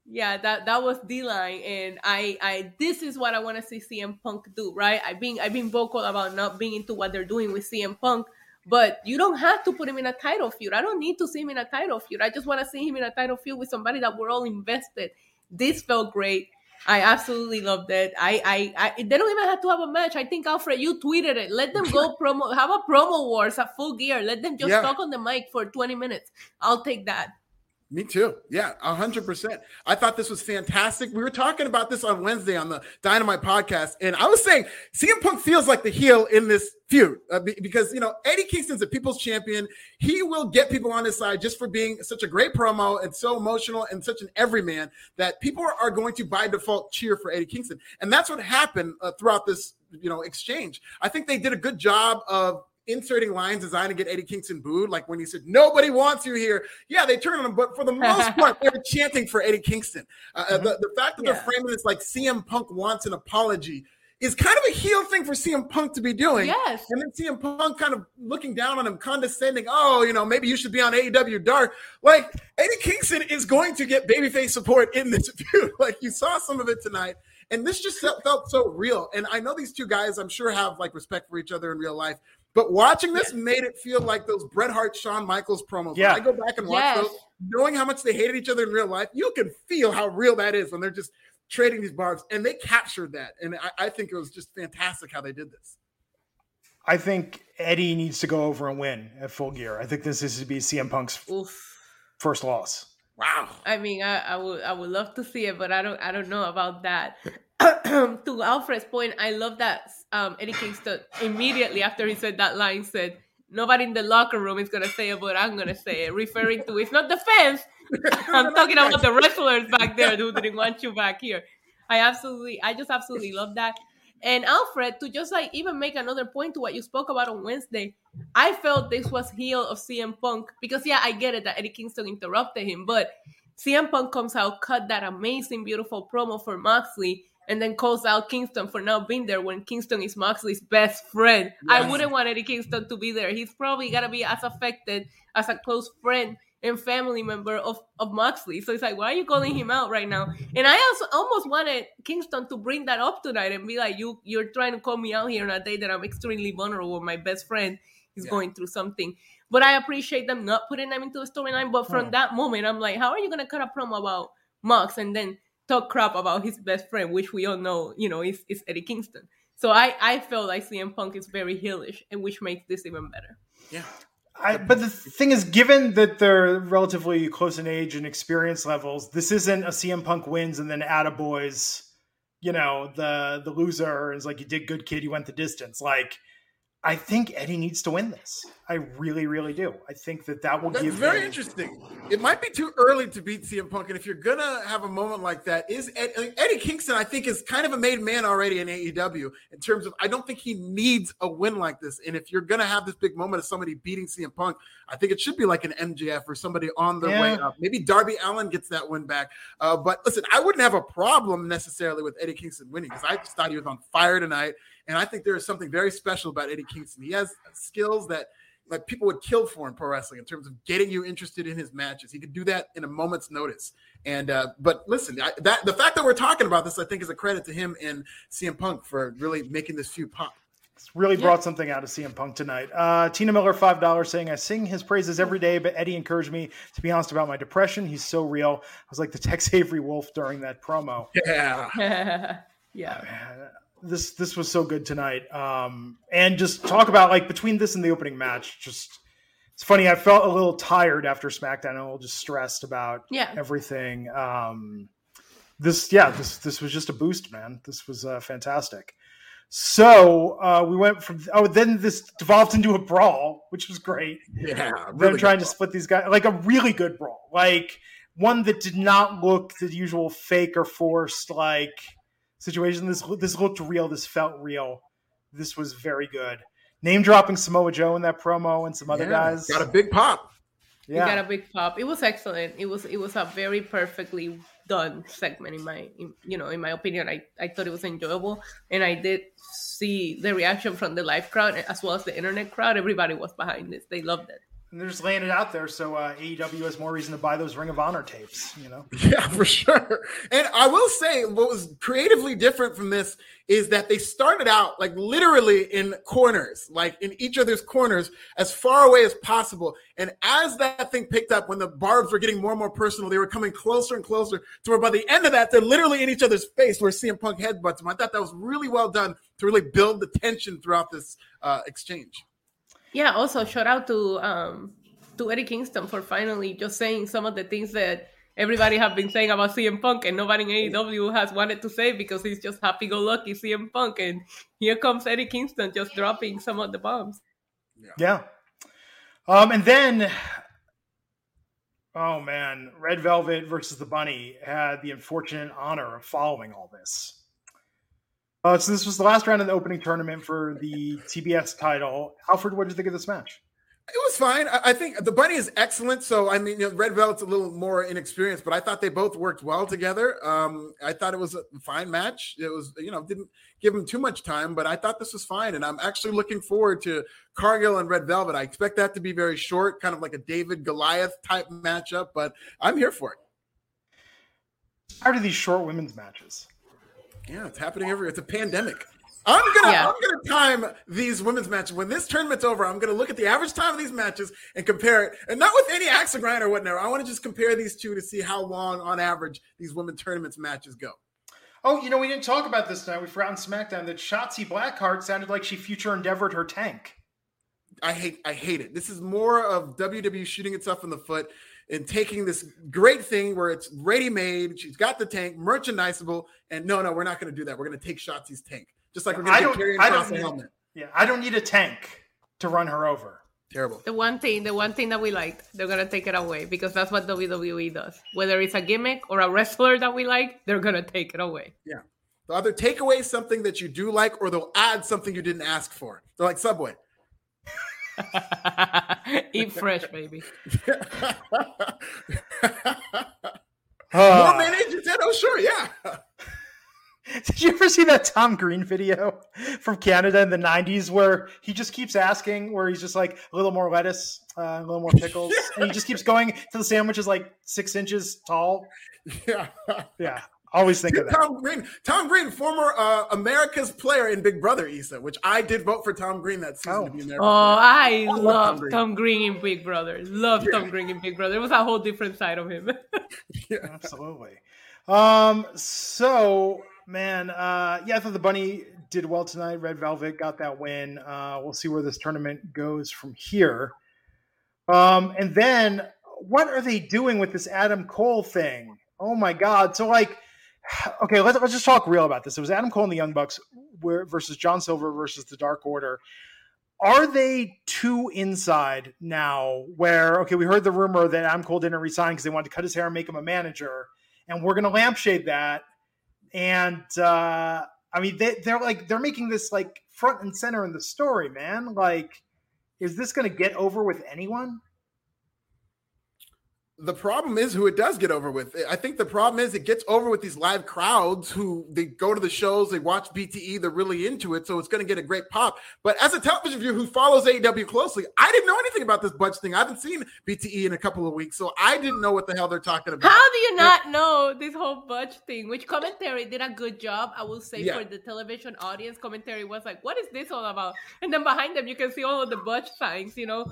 Yeah, that that was the line, and I I this is what I want to see CM Punk do. Right? I've been I've been vocal about not being into what they're doing with CM Punk, but you don't have to put him in a title feud. I don't need to see him in a title feud. I just want to see him in a title feud with somebody that we're all invested. This felt great. I absolutely loved it. I, I, I, they don't even have to have a match. I think Alfred, you tweeted it. Let them go promo, have a promo wars at full gear. Let them just yeah. talk on the mic for 20 minutes. I'll take that. Me too. Yeah, hundred percent. I thought this was fantastic. We were talking about this on Wednesday on the Dynamite podcast, and I was saying CM Punk feels like the heel in this feud uh, because you know Eddie Kingston's a people's champion. He will get people on his side just for being such a great promo and so emotional and such an everyman that people are, going to by default cheer for Eddie Kingston, and that's what happened uh, throughout this you know exchange. I think they did a good job of inserting lines designed to get Eddie Kingston booed, like when he said, Nobody wants you here. Yeah, they turned on him, but for the most part, they were chanting for Eddie Kingston. Uh, mm-hmm. the, the fact that yeah. they're framing this like CM Punk wants an apology is kind of a heel thing for CM Punk to be doing. Yes. And then CM Punk kind of looking down on him, condescending, oh, you know, maybe you should be on AEW Dark. Like, Eddie Kingston is going to get babyface support in this feud. like, you saw some of it tonight. And this just felt so real. And I know these two guys, I'm sure, have like respect for each other in real life. But watching this yeah. made it feel like those Bret Hart, Shawn Michaels promos. Yeah. When I go back and watch yes. those, knowing how much they hated each other in real life, you can feel how real that is when they're just trading these barbs, and they captured that. And I, I think it was just fantastic how they did this. I think Eddie needs to go over and win at full gear. I think this is to be CM Punk's Oof. first loss. Wow. I mean, I, I would I would love to see it, but I don't I don't know about that. to Alfred's point, I love that um, Eddie Kingston immediately after he said that line said, "Nobody in the locker room is gonna say it, but I'm gonna say it," referring to it's not the fans. I'm talking about the wrestlers back there who didn't want you back here. I absolutely, I just absolutely love that. And Alfred, to just like even make another point to what you spoke about on Wednesday, I felt this was heel of CM Punk because yeah, I get it that Eddie Kingston interrupted him, but CM Punk comes out, cut that amazing, beautiful promo for Moxley, and then calls out Kingston for not being there when Kingston is Moxley's best friend. Yes. I wouldn't want Eddie Kingston to be there. He's probably gonna be as affected as a close friend and family member of, of Moxley. So it's like, why are you calling him out right now? And I also almost wanted Kingston to bring that up tonight and be like, you you're trying to call me out here on a day that I'm extremely vulnerable. My best friend is yeah. going through something. But I appreciate them not putting them into the storyline. But from that moment, I'm like, how are you gonna cut a promo about Mox and then talk crap about his best friend, which we all know, you know, is, is Eddie Kingston. So I, I felt like CM Punk is very heelish, and which makes this even better. Yeah. I, but the thing is, given that they're relatively close in age and experience levels, this isn't a CM Punk wins and then Attaboys, you know, the the loser is like you did good kid, you went the distance. Like I think Eddie needs to win this. I really, really do. I think that that will That's give. Very Eddie... interesting. It might be too early to beat CM Punk, and if you're gonna have a moment like that, is Eddie, Eddie Kingston? I think is kind of a made man already in AEW in terms of. I don't think he needs a win like this. And if you're gonna have this big moment of somebody beating CM Punk, I think it should be like an MJF or somebody on their yeah. way up. Maybe Darby Allin gets that win back. Uh, but listen, I wouldn't have a problem necessarily with Eddie Kingston winning because I just thought he was on fire tonight. And I think there is something very special about Eddie Kingston. He has skills that like people would kill for in pro wrestling in terms of getting you interested in his matches. He could do that in a moment's notice. And uh, but listen, I, that the fact that we're talking about this, I think, is a credit to him and CM Punk for really making this feud pop. It's really brought something out of CM Punk tonight. Uh, Tina Miller, five dollars, saying, "I sing his praises every day, but Eddie encouraged me to be honest about my depression. He's so real. I was like the Tex Avery Wolf during that promo. Yeah, yeah." Oh, this this was so good tonight. Um, and just talk about like between this and the opening match, just it's funny. I felt a little tired after SmackDown, a little just stressed about yeah. everything. Um, this yeah, this this was just a boost, man. This was uh, fantastic. So uh, we went from oh, then this devolved into a brawl, which was great. Yeah, really them trying to split these guys like a really good brawl, like one that did not look the usual fake or forced, like situation. This this looked real. This felt real. This was very good. Name dropping Samoa Joe in that promo and some other yeah, guys. Got a big pop. Yeah, got a big pop. It was excellent. It was it was a very perfectly done segment in my in, you know in my opinion. I I thought it was enjoyable, and I did see the reaction from the live crowd as well as the internet crowd. Everybody was behind this. They loved it and they're just laying it out there so uh, AEW has more reason to buy those Ring of Honor tapes, you know? Yeah, for sure. And I will say what was creatively different from this is that they started out like literally in corners, like in each other's corners as far away as possible. And as that thing picked up, when the barbs were getting more and more personal, they were coming closer and closer to where by the end of that, they're literally in each other's face where CM Punk headbutts them. I thought that was really well done to really build the tension throughout this uh, exchange. Yeah, also shout out to um to Eddie Kingston for finally just saying some of the things that everybody have been saying about CM Punk and nobody in AEW has wanted to say because he's just happy go lucky CM Punk and here comes Eddie Kingston just dropping some of the bombs. Yeah. yeah. Um and then oh man, Red Velvet versus the Bunny had the unfortunate honor of following all this. Uh, so this was the last round of the opening tournament for the TBS title. Alfred, what did you think of this match? It was fine. I think the bunny is excellent. So I mean, you know, Red Velvet's a little more inexperienced, but I thought they both worked well together. Um, I thought it was a fine match. It was, you know, didn't give him too much time, but I thought this was fine. And I'm actually looking forward to Cargill and Red Velvet. I expect that to be very short, kind of like a David Goliath type matchup, but I'm here for it. How do these short women's matches? Yeah, it's happening every. It's a pandemic. I'm gonna yeah. I'm gonna time these women's matches. When this tournament's over, I'm gonna look at the average time of these matches and compare it, and not with any axe to grind or whatever. I want to just compare these two to see how long, on average, these women tournaments matches go. Oh, you know, we didn't talk about this tonight. We forgot on SmackDown that Shotzi Blackheart sounded like she future endeavored her tank. I hate I hate it. This is more of WWE shooting itself in the foot and taking this great thing where it's ready made. She's got the tank, merchandisable, and no, no, we're not going to do that. We're going to take Shotzi's tank, just like we're going to Karrion Kross the helmet. Yeah, I don't need a tank to run her over. Terrible. The one thing, the one thing that we liked, they're gonna take it away because that's what WWE does. Whether it's a gimmick or a wrestler that we like, they're gonna take it away. Yeah. They'll either take away something that you do like or they'll add something you didn't ask for. They're like Subway. Eat fresh, baby. More mayonnaise, you said? Oh, sure, yeah. Did you ever see that Tom Green video from Canada in the '90s where he just keeps asking, where he's just like a little more lettuce, uh, a little more pickles, yeah. and he just keeps going till the sandwich is like six inches tall? Yeah, yeah. Always think of that. Tom Green, Tom Green, former uh, America's player in Big Brother, Isa, which I did vote for Tom Green that season oh. to be America's Oh. I, I love Tom, Tom Green. in Big Brother. Love yeah. Tom Green in Big Brother. It was a whole different side of him. yeah, absolutely. Um, so man. Uh, yeah, I thought the bunny did well tonight. Red Velvet got that win. Uh, we'll see where this tournament goes from here. Um, and then what are they doing with this Adam Cole thing? Oh my God! So like, okay, let's let's just talk real about this. It was Adam Cole and the Young Bucks versus John Silver versus the Dark Order. Are they too inside now? Where okay, we heard the rumor that Adam Cole didn't resign because they wanted to cut his hair and make him a manager, and we're going to lampshade that and uh, I mean they, they're like they're making this like front and center in the story, man. Like, is this going to get over with anyone? The problem is who it does get over with. I think the problem is it gets over with these live crowds who they go to the shows, they watch BTE, they're really into it, so it's going to get a great pop. But as a television viewer who follows AEW closely, I didn't know anything about this Budge thing. I haven't seen BTE in a couple of weeks, so I didn't know what the hell they're talking about. How do you not know this whole Budge thing? Which commentary did a good job, I will say, yeah. for the television audience. Commentary was like, "What is this all about?" And then behind them, you can see all of the Budge signs, you know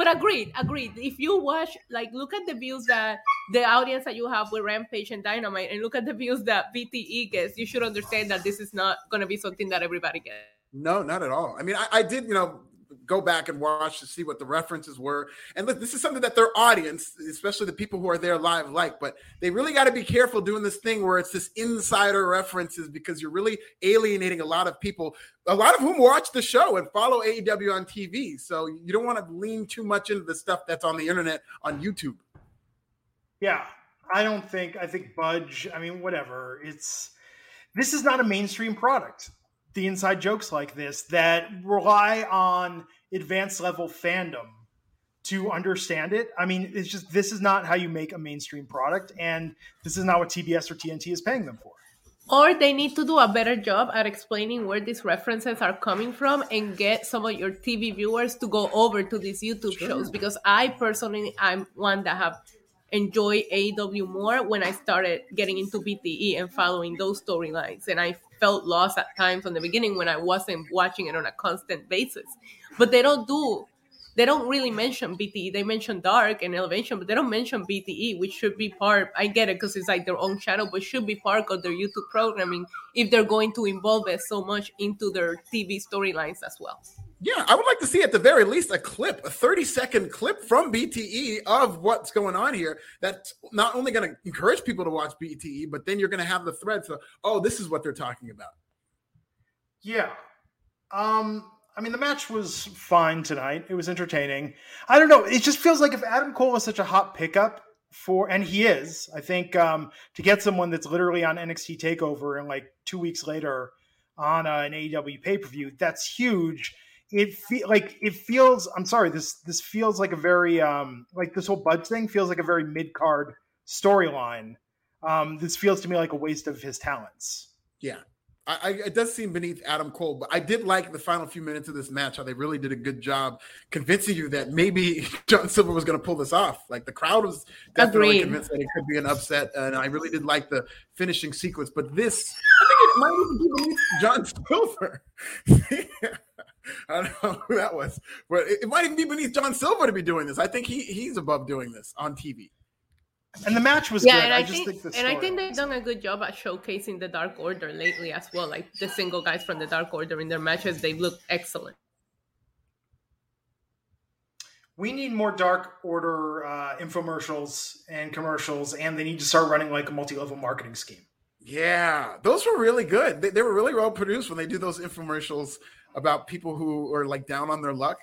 but agreed, agreed. If you watch, like, look at the views that the audience that you have with Rampage and Dynamite, and look at the views that BTE gets, you should understand that this is not going to be something that everybody gets. No, not at all. I mean, I, I did, you know, go back and watch to see what the references were. And look, this is something that their audience, especially the people who are there live, like. But they really got to be careful doing this thing where it's this insider references because you're really alienating a lot of people, a lot of whom watch the show and follow AEW on TV. So you don't want to lean too much into the stuff that's on the internet on YouTube. Yeah, I don't think. I think Budge. I mean, whatever. It's this is not a mainstream product the inside jokes like this that rely on advanced level fandom to understand it. I mean, it's just this is not how you make a mainstream product, and this is not what TBS or TNT is paying them for. Or they need to do a better job at explaining where these references are coming from and get some of your TV viewers to go over to these YouTube sure. shows. Because I personally, I'm one that have enjoyed AEW more when I started getting into BTE and following those storylines. And I felt lost at times from the beginning when I wasn't watching it on a constant basis. But they don't do they don't really mention BTE. They mention Dark and Elevation, but they don't mention BTE, which should be part. I get it because it's like their own channel, but should be part of their YouTube programming if they're going to involve it so much into their TV storylines as well. Yeah, I would like to see at the very least a clip, a 30 second clip from BTE of what's going on here. That's not only going to encourage people to watch BTE, but then you're going to have the thread. So, oh, this is what they're talking about. Yeah. Um, I mean, the match was fine tonight. It was entertaining. I don't know. It just feels like if Adam Cole is such a hot pickup for, and he is, I think um, to get someone that's literally on NXT Takeover and like two weeks later on uh, an AEW pay per view, that's huge it feel like it feels i'm sorry this this feels like a very um like this whole budge thing feels like a very mid-card storyline um this feels to me like a waste of his talents yeah I, I, it does seem beneath Adam Cole, but I did like the final few minutes of this match. How they really did a good job convincing you that maybe John Silver was going to pull this off. Like the crowd was definitely Agreed. convinced that it could be an upset, and I really did like the finishing sequence. But this, I think it might even be beneath John Silver. I don't know who that was, but it, it might even be beneath John Silver to be doing this. I think he he's above doing this on TV. And the match was yeah, good. and I, I, just think, think, and I think they've done a good job at showcasing the Dark Order lately as well. Like the single guys from the Dark Order in their matches, they look excellent. we need more Dark Order uh, infomercials and commercials, and they need to start running like a multi-level marketing scheme. Yeah, those were really good. They, they were really well produced when they do those infomercials about people who are like down on their luck.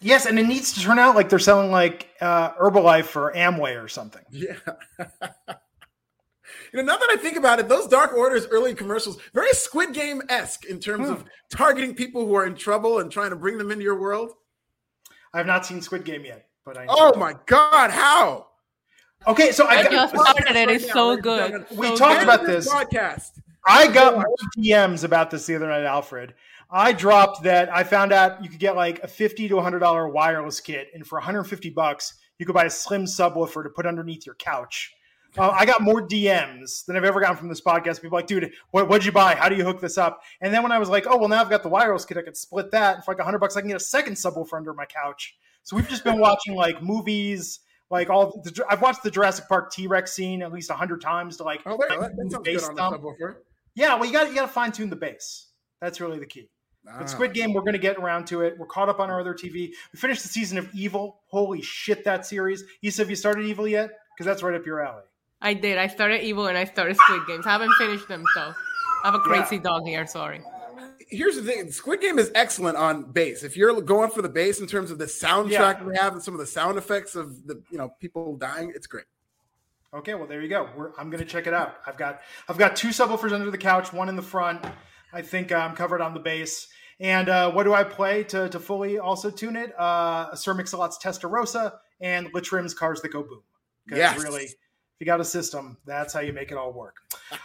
Yes, and it needs to turn out like they're selling like uh, Herbalife or Amway or something. Yeah. you know, now that I think about it, those Dark Orders early commercials, very Squid Game esque in terms of targeting people who are in trouble and trying to bring them into your world. I have not seen Squid Game yet, but I. Oh my God, how? Okay, so I, I got, just started it. It's Right now, so ladies and good. gentlemen. We So talked good. about this. podcast. I got more DMs about this the other night, Alfred. I dropped that I found out you could get like a fifty to hundred dollar wireless kit, and for one hundred fifty bucks, you could buy a slim subwoofer to put underneath your couch. Uh, I got more DMs than I've ever gotten from this podcast. People like, dude, what, what'd you buy? How do you hook this up? And then when I was like, oh well, now I've got the wireless kit, I could split that and for like hundred bucks. I can get a second subwoofer under my couch. So we've just been watching like movies, like all. The, I've watched the Jurassic Park T Rex scene at least hundred times to like. Oh, there, that, that sounds good on the subwoofer. Yeah, well, you got you got to fine tune the bass. That's really the key. Ah. But Squid Game, we're going to get around to it. We're caught up on our other TV. We finished the season of Evil. Holy shit, that series! Isa, have you started Evil yet? Because that's right up your alley. I did. I started Evil and I started Squid Games. I haven't finished them though. I have a crazy Yeah. dog here. Sorry. Here's the thing: Squid Game is excellent on bass. If you're going for the bass in terms of the soundtrack Yeah. we have and some of the sound effects of the you know people dying, it's great. Okay, well there you go. We're, I'm going to check it out. I've got I've got two subwoofers under the couch, one in the front. I think I'm covered on the bass. And uh, what do I play to, to fully also tune it? Uh, Sir Mix-a-Lot's Testarossa and L'Trimm's Cars That Go Boom. Because Yes. really, if you got a system, that's how you make it all work.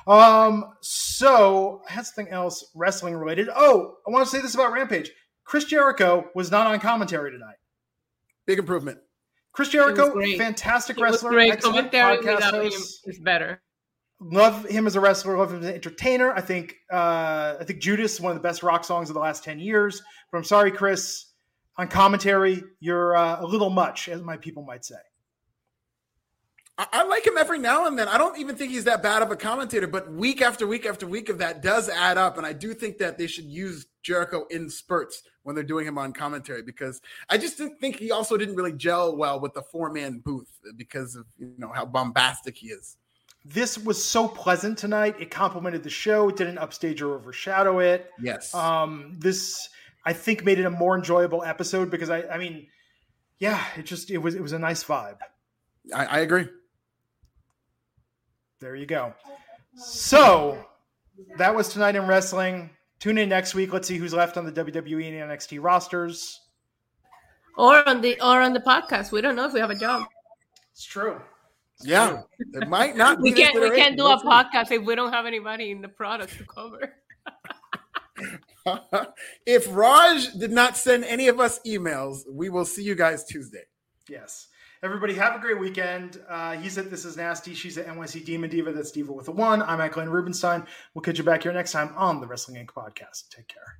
Um, so I had something else wrestling related. Oh, I want to say this about Rampage. Chris Jericho was not on commentary tonight. Big improvement. Chris Jericho, fantastic It wrestler, excellent Commentary podcast without him host. is better. Love him as a wrestler. Love him as an entertainer. I think uh, I think Judas one of the best rock songs of the last ten years. But I'm sorry, Chris. On commentary, you're uh, a little much, as my people might say. I, I like him every now and then. I don't even think he's that bad of a commentator, but week after week after week of that does add up. And I do think that they should use Jericho in spurts when they're doing him on commentary because I just didn't think he also didn't really gel well with the four man booth because of you know how bombastic he is. This was so pleasant tonight. It complemented the show. It didn't upstage or overshadow it. Yes. Um, this I think made it a more enjoyable episode because I, I mean, yeah, it just it was it was a nice vibe. I, I agree. There you go. So that was tonight in wrestling. Tune in next week. Let's see who's left on the WWE and NXT rosters. Or on the or on the podcast. We don't know if we have a job. It's true. Yeah. It might not We be this can't we can't do a We'll podcast if we don't have anybody in the product to cover. if Raj did not send any of us emails, we will see you guys Tuesday. Yes. Everybody have a great weekend. Uh, he's at This Is Nasty. She's at NYC Demon Diva. That's Diva with a one. I'm at Glenn Rubenstein. We'll catch you back here next time on the Wrestling Inc. podcast. Take care.